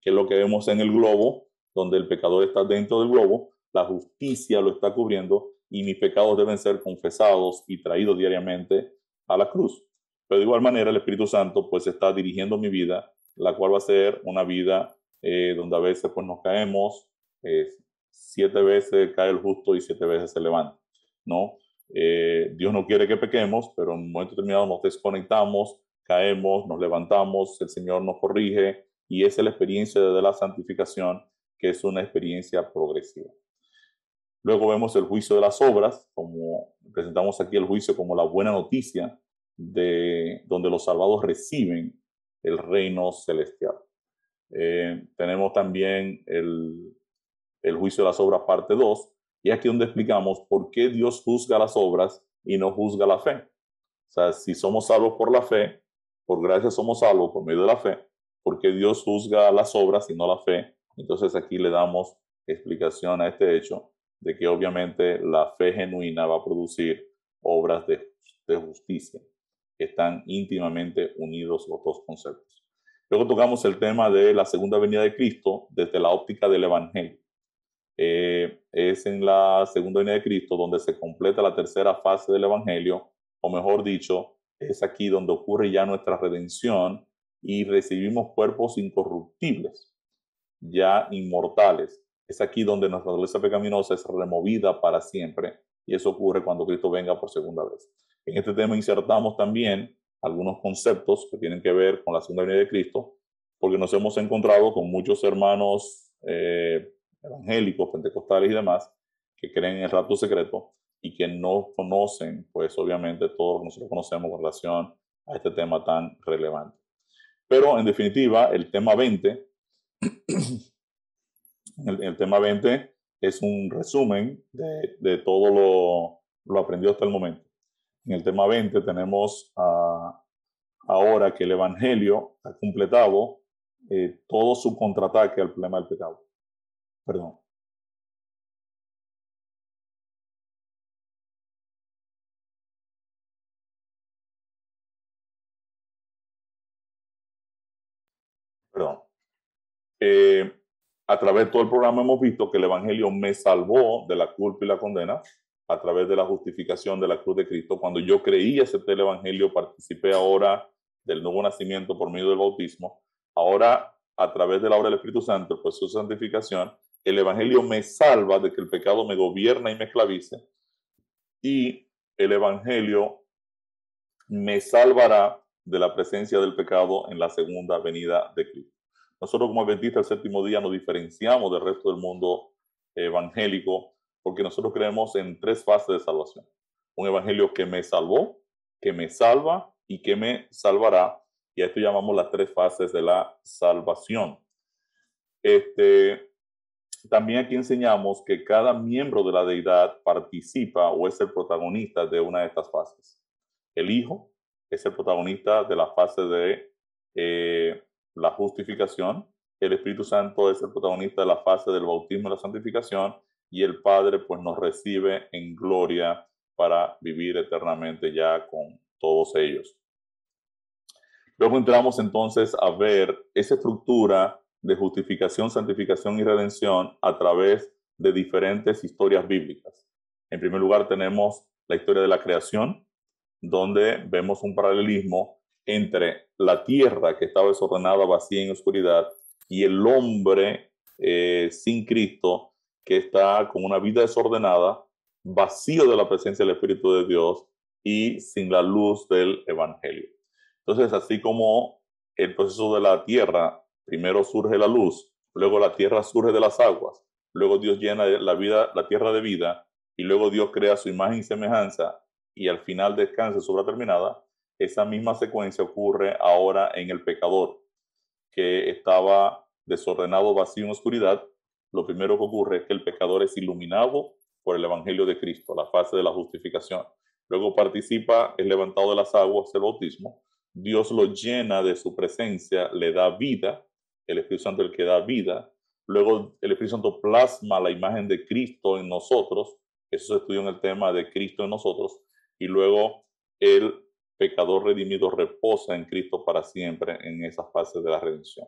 que es lo que vemos en el globo, donde el pecador está dentro del globo, la justicia lo está cubriendo y mis pecados deben ser confesados y traídos diariamente a la cruz. Pero de igual manera el Espíritu Santo pues está dirigiendo mi vida, la cual va a ser una vida eh, donde a veces pues nos caemos, eh, siete veces cae el justo y siete veces se levanta, ¿no? Eh, Dios no quiere que pequemos, pero en un momento determinado nos desconectamos, caemos, nos levantamos, el Señor nos corrige y esa es la experiencia de la santificación, que es una experiencia progresiva. Luego vemos el juicio de las obras, como presentamos aquí el juicio como la buena noticia de donde los salvados reciben el reino celestial. Eh, tenemos también el, el juicio de las obras parte 2, y aquí donde explicamos por qué Dios juzga las obras y no juzga la fe. O sea, si somos salvos por la fe, por gracia somos salvos por medio de la fe, porque Dios juzga las obras y no la fe. Entonces aquí le damos explicación a este hecho de que obviamente la fe genuina va a producir obras de, justicia. Están íntimamente unidos los dos conceptos. Luego tocamos el tema de la segunda venida de Cristo desde la óptica del Evangelio. Eh, es en la segunda venida de Cristo donde se completa la tercera fase del Evangelio, o mejor dicho, es aquí donde ocurre ya nuestra redención y recibimos cuerpos incorruptibles, ya inmortales. Es aquí donde nuestra naturaleza pecaminosa es removida para siempre y eso ocurre cuando Cristo venga por segunda vez. En este tema insertamos también algunos conceptos que tienen que ver con la segunda venida de Cristo, porque nos hemos encontrado con muchos hermanos eh, evangélicos, pentecostales y demás, que creen en el rapto secreto y que no conocen, pues obviamente todos nosotros conocemos con relación a este tema tan relevante. Pero en definitiva, el tema 20, el, tema 20 es un resumen de, de todo lo, lo, aprendido hasta el momento. En el tema 20 tenemos ahora que el Evangelio ha completado eh, todo su contraataque al problema del pecado. Perdón. Perdón. Eh, a través de todo el programa hemos visto que el Evangelio me salvó de la culpa y la condena a través de la justificación de la cruz de Cristo. Cuando yo creí, acepté el Evangelio, participé ahora del nuevo nacimiento por medio del bautismo. Ahora, a través de la obra del Espíritu Santo, pues su santificación, el Evangelio me salva de que el pecado me gobierna y me esclavice. Y el Evangelio me salvará de la presencia del pecado en la segunda venida de Cristo. Nosotros como adventistas del séptimo día nos diferenciamos del resto del mundo evangélico porque nosotros creemos en tres fases de salvación. Un evangelio que me salvó, que me salva y que me salvará. Y a esto llamamos las tres fases de la salvación. Este, también aquí enseñamos que cada miembro de la deidad participa o es el protagonista de una de estas fases. El Hijo es el protagonista de la fase de eh, la justificación, el Espíritu Santo es el protagonista de la fase del bautismo y la santificación, y el Padre pues nos recibe en gloria para vivir eternamente ya con todos ellos. Luego entramos entonces a ver esa estructura de justificación, santificación y redención a través de diferentes historias bíblicas. En primer lugar tenemos la historia de la creación, donde vemos un paralelismo entre la tierra que estaba desordenada, vacía en oscuridad, y el hombre eh, sin Cristo que está con una vida desordenada, vacío de la presencia del Espíritu de Dios y sin la luz del Evangelio. Entonces, así como el proceso de la tierra Primero surge la luz, luego la tierra surge de las aguas, luego Dios llena la vida, la tierra de vida, y luego Dios crea su imagen y semejanza, y al final descansa su obra terminada. Esa misma secuencia ocurre ahora en el pecador, que estaba desordenado, vacío en oscuridad. Lo primero que ocurre es que el pecador es iluminado por el Evangelio de Cristo, la fase de la justificación. Luego participa, es levantado de las aguas, el bautismo. Dios lo llena de su presencia, le da vida el Espíritu Santo el que da vida. Luego el Espíritu Santo plasma la imagen de Cristo en nosotros. Eso se estudió en el tema de Cristo en nosotros. Y luego el pecador redimido reposa en Cristo para siempre en esa fase de la redención.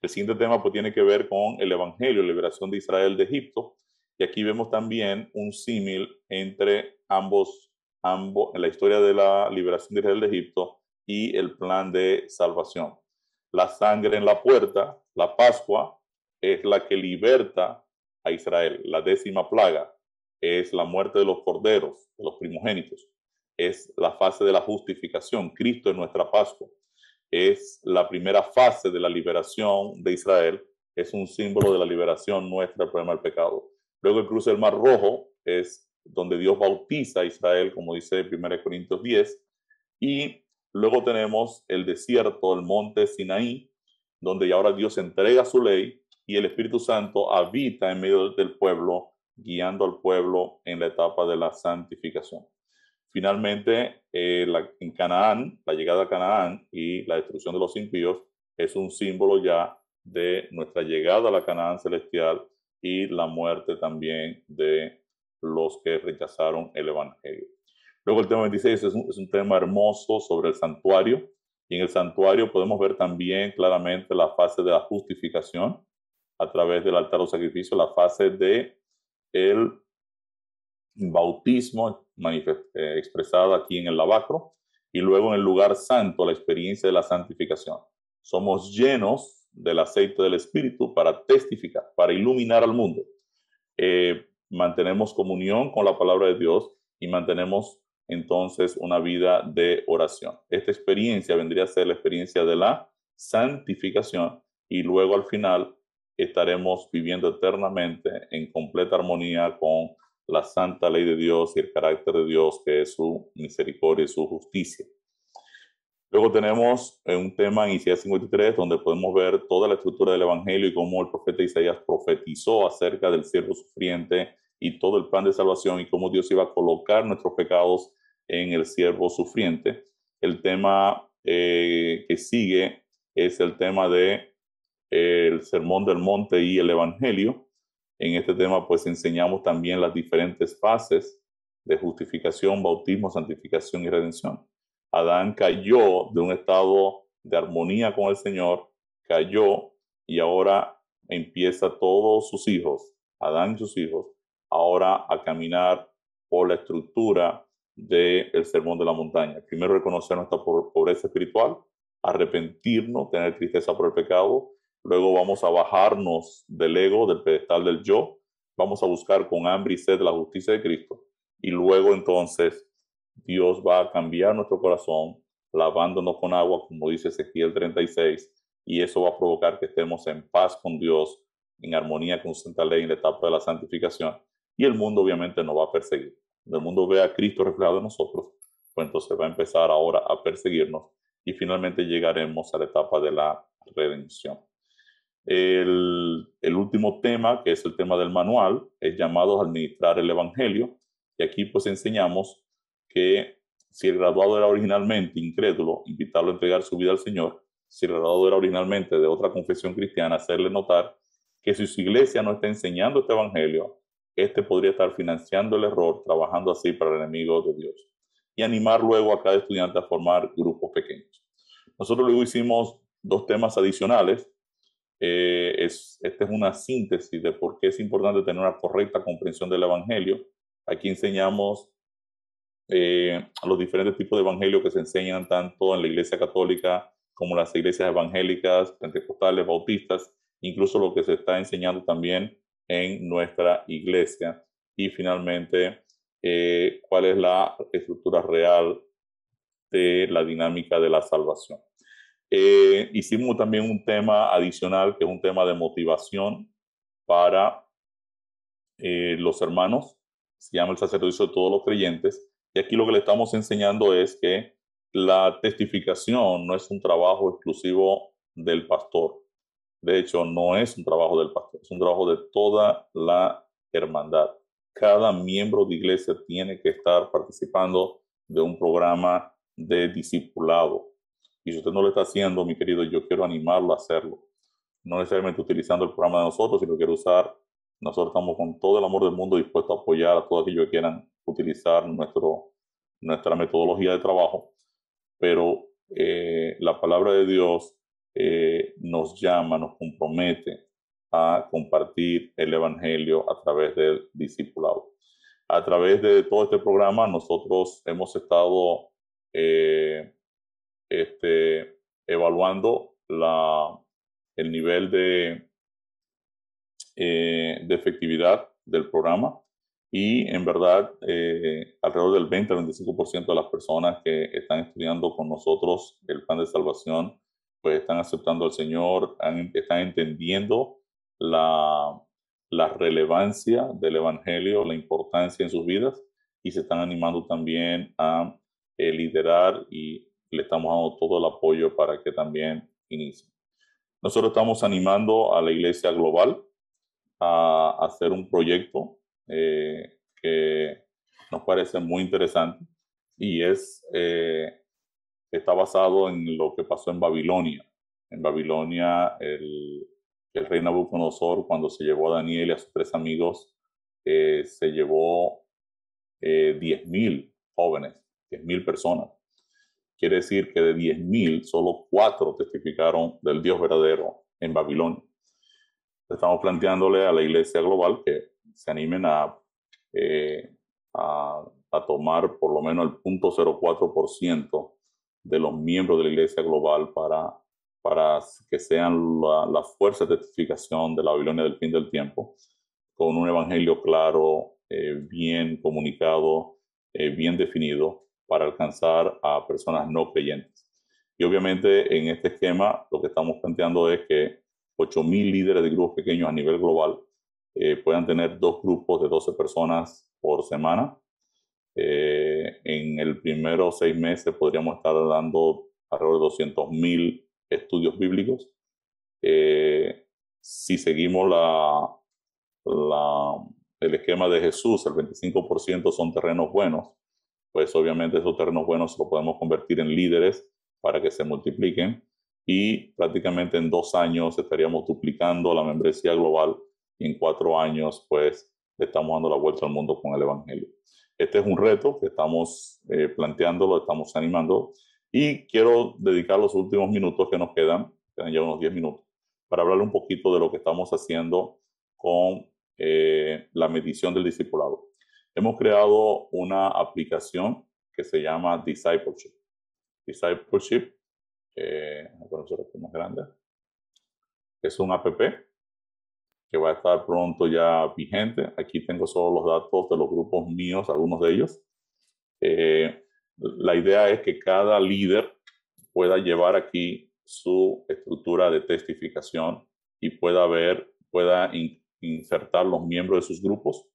El siguiente tema pues tiene que ver con el Evangelio, la liberación de Israel de Egipto. Y aquí vemos también un símil entre ambos, ambos, en la historia de la liberación de Israel de Egipto y el plan de salvación. La sangre en la puerta, la Pascua, es la que liberta a Israel. La décima plaga es la muerte de los corderos, de los primogénitos. Es la fase de la justificación. Cristo es nuestra Pascua. Es la primera fase de la liberación de Israel. Es un símbolo de la liberación nuestra del problema del pecado. Luego el cruce del Mar Rojo es donde Dios bautiza a Israel, como dice 1 Corintios 10. Y luego tenemos el desierto, el monte Sinaí, donde ya ahora Dios entrega su ley y el Espíritu Santo habita en medio del pueblo, guiando al pueblo en la etapa de la santificación. Finalmente, eh, en Canaán, la llegada a Canaán y la destrucción de los impíos es un símbolo ya de nuestra llegada a la Canaán celestial y la muerte también de los que rechazaron el Evangelio. Luego el tema 26 es un, es un tema hermoso sobre el santuario. Y en el santuario podemos ver también claramente la fase de la justificación, a través del altar o sacrificio la fase de el bautismo eh, expresado aquí en el lavacro y luego en el lugar santo la experiencia de la santificación. Somos llenos del aceite del Espíritu para testificar, para iluminar al mundo. Eh, mantenemos comunión con la palabra de Dios y mantenemos entonces una vida de oración. Esta experiencia vendría a ser la experiencia de la santificación y luego al final estaremos viviendo eternamente en completa armonía con la santa ley de Dios y el carácter de Dios, que es su misericordia y su justicia. Luego tenemos eh, un tema en Isaías 53, donde podemos ver toda la estructura del Evangelio y cómo el profeta Isaías profetizó acerca del siervo sufriente y todo el plan de salvación y cómo Dios iba a colocar nuestros pecados en el siervo sufriente. El tema eh, que sigue es el tema de el Sermón del Monte y el Evangelio. En este tema pues enseñamos también las diferentes fases de justificación, bautismo, santificación y redención. Adán cayó de un estado de armonía con el Señor, cayó y ahora empieza todos sus hijos, Adán y sus hijos, ahora a caminar por la estructura del sermón de la montaña. Primero reconocer nuestra pobreza espiritual, arrepentirnos, tener tristeza por el pecado, Luego vamos a bajarnos del ego, del pedestal del yo. Vamos a buscar con hambre y sed la justicia de Cristo. Y luego entonces Dios va a cambiar nuestro corazón, lavándonos con agua, como dice Ezequiel 36. Y eso va a provocar que estemos en paz con Dios, en armonía con santa ley en la etapa de la santificación. Y el mundo obviamente nos va a perseguir. Cuando el mundo vea a Cristo reflejado en nosotros, pues entonces va a empezar ahora a perseguirnos y finalmente llegaremos a la etapa de la redención. El, último tema, que es el tema del manual, es llamado a administrar el Evangelio. Y aquí pues enseñamos que si el graduado era originalmente incrédulo, invitarlo a entregar su vida al Señor. Si el graduado era originalmente de otra confesión cristiana, hacerle notar que si su iglesia no está enseñando este Evangelio, este podría estar financiando el error, trabajando así para el enemigo de Dios. Y animar luego a cada estudiante a formar grupos pequeños. Nosotros luego hicimos dos temas adicionales eh, es, esta es una síntesis de por qué es importante tener una correcta comprensión del Evangelio. Aquí enseñamos eh, los diferentes tipos de Evangelio que se enseñan tanto en la Iglesia Católica como las iglesias evangélicas, pentecostales, bautistas, incluso lo que se está enseñando también en nuestra iglesia. Y finalmente, eh, cuál es la estructura real de la dinámica de la salvación. Eh, hicimos también un tema adicional, que es un tema de motivación para eh, los hermanos. Se llama el sacerdocio de todos los creyentes. Y aquí lo que le estamos enseñando es que la testificación no es un trabajo exclusivo del pastor. De hecho, no es un trabajo del pastor, es un trabajo de toda la hermandad. Cada miembro de iglesia tiene que estar participando de un programa de discipulado y si usted no lo está haciendo, mi querido, yo quiero animarlo a hacerlo. no necesariamente utilizando el programa de nosotros, sino quiere usar, nosotros estamos con todo el amor del mundo dispuestos a apoyar a todos aquellos que quieran utilizar nuestro, nuestra metodología de trabajo, pero eh, la palabra de Dios eh, nos llama, nos compromete a compartir el Evangelio a través del discipulado. A través de todo este programa, nosotros hemos estado eh, este, evaluando el nivel de, de efectividad del programa y en verdad, eh, alrededor del 20 al 25% de las personas que están estudiando con nosotros el plan de salvación, pues están aceptando al Señor, están entendiendo la, la relevancia del Evangelio, la importancia en sus vidas y se están animando también a eh, liderar y le estamos dando todo el apoyo para que también inicie. Nosotros estamos animando a la iglesia global a hacer un proyecto eh, que nos parece muy interesante y es, eh, está basado en lo que pasó en Babilonia. En Babilonia, el, rey Nabucodonosor, cuando se llevó a Daniel y a sus tres amigos, eh, se llevó eh, 10.000 jóvenes, 10.000 personas. Quiere decir que de 10.000, solo cuatro testificaron del Dios verdadero en Babilonia. Estamos planteándole a la iglesia global que se animen eh, a, a, tomar por lo menos el 0.04% de los miembros de la Iglesia Global para, para que sean la, la, fuerza de testificación de la Babilonia del fin del tiempo, con un evangelio claro, eh, bien comunicado, eh, bien definido, para alcanzar a personas no creyentes. Y obviamente en este esquema lo que estamos planteando es que 8.000 líderes de grupos pequeños a nivel global eh, puedan tener dos grupos de 12 personas por semana. Eh, en el primero seis meses podríamos estar dando alrededor de 200 mil estudios bíblicos. Eh, si seguimos la, la, el esquema de Jesús, el 25% son terrenos buenos, pues obviamente esos terrenos buenos lo podemos convertir en líderes para que se multipliquen y prácticamente en dos años estaríamos duplicando la membresía global en cuatro años, pues, estamos dando la vuelta al mundo con el Evangelio. Este es un reto que estamos eh, planteando, lo estamos animando y quiero dedicar los últimos minutos que nos quedan, quedan ya unos 10 minutos, para hablar un poquito de lo que estamos haciendo con eh, la medición del discipulado. Hemos creado una aplicación que se llama Discipleship. Discipleship, eh, más grande, es un app que va a estar pronto ya vigente. Aquí tengo solo los datos de los grupos míos, algunos de ellos. Eh, la idea es que cada líder pueda llevar aquí su estructura de testificación y pueda ver, pueda insertar los miembros de sus grupos.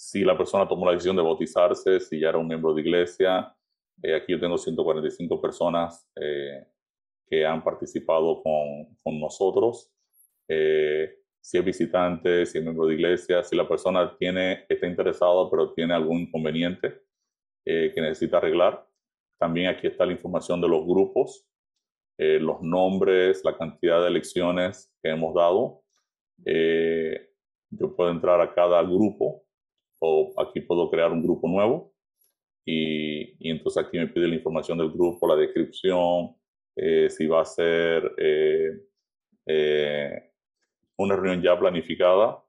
Si la persona tomó la decisión de bautizarse, si ya era un miembro de iglesia, eh, aquí yo tengo 145 personas eh, que han participado con, con nosotros eh, si es visitante, si es miembro de iglesia, si la persona tiene, está interesada pero tiene algún inconveniente que necesita arreglar. También aquí está la información de los grupos, los nombres, la cantidad de lecciones que hemos dado. yo puedo entrar a cada grupo o aquí puedo crear un grupo nuevo y, y entonces aquí me pide la información del grupo, la descripción, si va a ser una reunión ya planificada,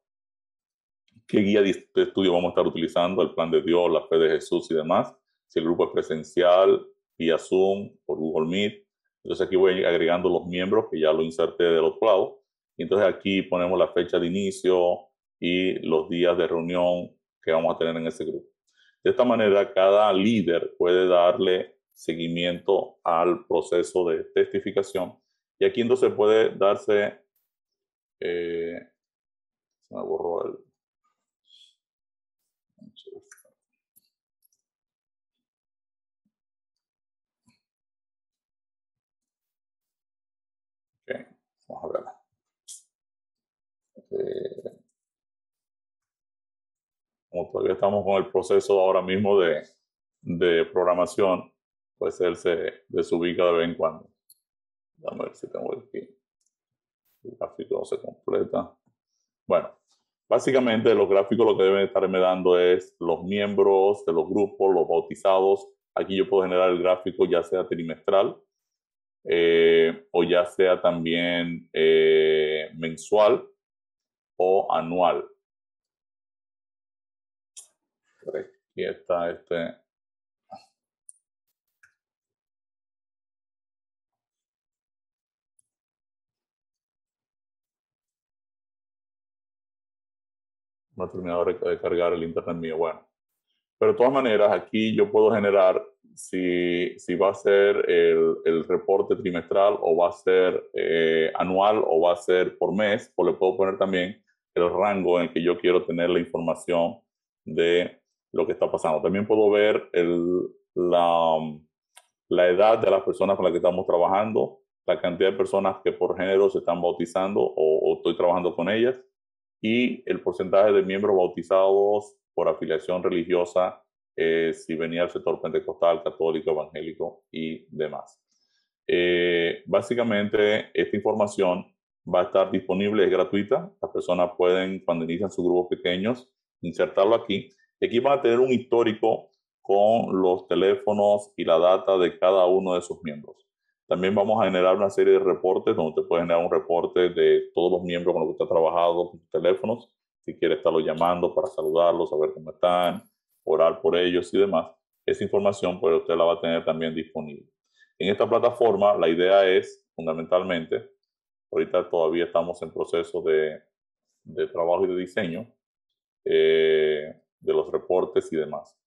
qué guía de estudio vamos a estar utilizando, el plan de Dios, la fe de Jesús y demás, si el grupo es presencial, vía Zoom, por Google Meet. Entonces aquí voy agregando los miembros que ya lo inserté del otro lado. Y entonces aquí ponemos la fecha de inicio y los días de reunión que vamos a tener en ese grupo. De esta manera, cada líder puede darle seguimiento al proceso de testificación y aquí entonces puede darse eh, se me borró el. Ok, vamos a ver. Eh, como todavía estamos con el proceso ahora mismo de, de programación, pues él se desubica de vez en cuando. A ver si tengo aquí. El gráfico se completa. Bueno, básicamente los gráficos lo que deben estarme dando es los miembros de los grupos, los bautizados. Aquí yo puedo generar el gráfico ya sea trimestral eh, o ya sea también eh, mensual o anual. Aquí está este. No he terminado de cargar el internet mío. Bueno, pero de todas maneras, aquí yo puedo generar si, si va a ser el, el, reporte trimestral o va a ser eh, anual o va a ser por mes, o le puedo poner también el rango en el que yo quiero tener la información de lo que está pasando. También puedo ver el, la, la edad de las personas con las que estamos trabajando, la cantidad de personas que por género se están bautizando o, o estoy trabajando con ellas y el porcentaje de miembros bautizados por afiliación religiosa eh, si venía del sector pentecostal, católico, evangélico y demás. Eh, básicamente, esta información va a estar disponible, es gratuita. Las personas pueden, cuando inician sus grupos pequeños, insertarlo aquí. Y aquí van a tener un histórico con los teléfonos y la data de cada uno de sus miembros. También vamos a generar una serie de reportes donde usted puede generar un reporte de todos los miembros con los que usted ha trabajado con teléfonos. Si quiere estarlo llamando para saludarlos, saber cómo están, orar por ellos y demás, esa información pues usted la va a tener también disponible. En esta plataforma la idea es fundamentalmente, ahorita todavía estamos en proceso de, de trabajo y de diseño eh, de los reportes y demás,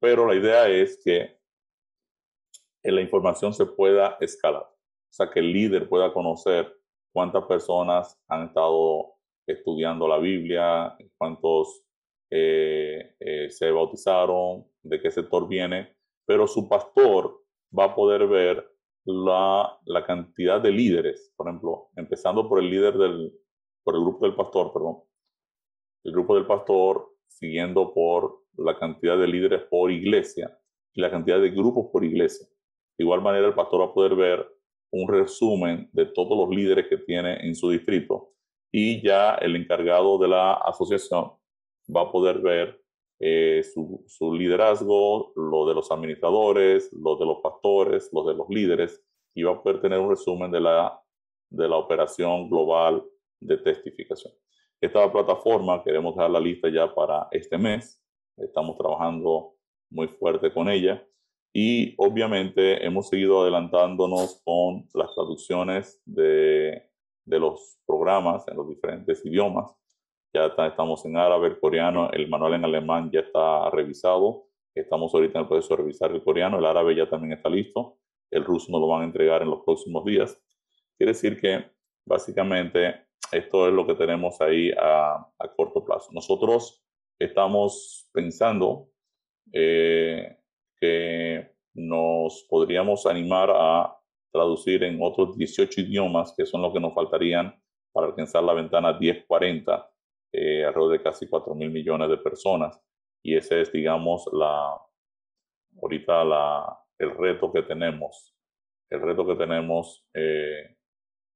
pero la idea es que la información se pueda escalar, o sea, que el líder pueda conocer cuántas personas han estado estudiando la Biblia, cuántos eh, eh, se bautizaron, de qué sector viene, pero su pastor va a poder ver la, la, cantidad de líderes, por ejemplo, empezando por el líder del, por el grupo del pastor, perdón, el grupo del pastor, siguiendo por la cantidad de líderes por iglesia y la cantidad de grupos por iglesia. De igual manera, el pastor va a poder ver un resumen de todos los líderes que tiene en su distrito y ya el encargado de la asociación va a poder ver eh, su, su, liderazgo, lo de los administradores, lo de los pastores, lo de los líderes, y va a poder tener un resumen de la, de la operación global de testificación. Esta plataforma queremos dejar la lista ya para este mes. Estamos trabajando muy fuerte con ella y obviamente hemos seguido adelantándonos con las traducciones de, de los programas en los diferentes idiomas ya estamos en árabe, el coreano, el manual en alemán ya está revisado, estamos ahorita en el proceso de revisar el coreano, el árabe ya también está listo, el ruso nos lo van a entregar en los próximos días. Quiere decir que básicamente esto es lo que tenemos ahí a, a corto plazo. Nosotros estamos pensando eh, que nos podríamos animar a traducir en otros 18 idiomas, que son los que nos faltarían para alcanzar la ventana 1040 eh, alrededor de casi 4 mil millones de personas. Y ese es, digamos, la, ahorita la, el reto que tenemos, el reto que tenemos eh,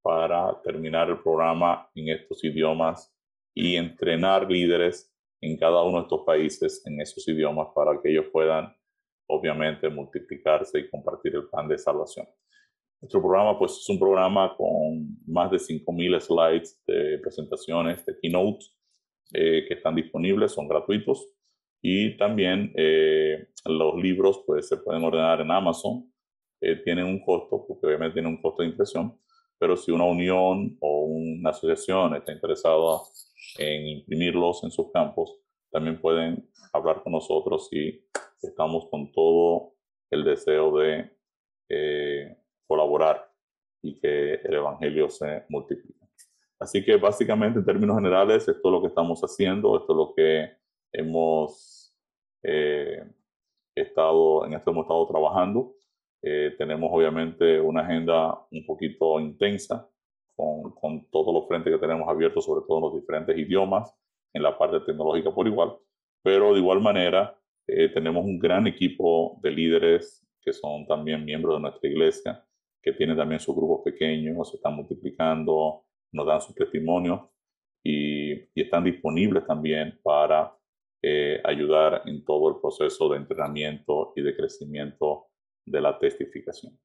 para terminar el programa en estos idiomas y entrenar líderes en cada uno de estos países en esos idiomas para que ellos puedan, obviamente, multiplicarse y compartir el plan de salvación. Nuestro programa, pues, es un programa con más de 5.000 slides de presentaciones, de keynote, eh, que están disponibles, son gratuitos. Y también eh, los libros pues, se pueden ordenar en Amazon. Eh, tienen un costo, porque obviamente tienen un costo de impresión, pero si una unión o una asociación está interesada en imprimirlos en sus campos, también pueden hablar con nosotros y estamos con todo el deseo de colaborar y que el Evangelio se multiplique. Así que básicamente en términos generales, esto es lo que estamos haciendo, esto es lo que hemos eh, estado, en esto hemos estado trabajando. Eh, tenemos obviamente una agenda un poquito intensa con, con, todos los frentes que tenemos abiertos, sobre todo en los diferentes idiomas, en la parte tecnológica por igual, pero de igual manera eh, tenemos un gran equipo de líderes que son también miembros de nuestra iglesia, que tienen también sus grupos pequeños, se están multiplicando, nos dan su testimonio y, están disponibles también para eh, ayudar en todo el proceso de entrenamiento y de crecimiento de la testificación.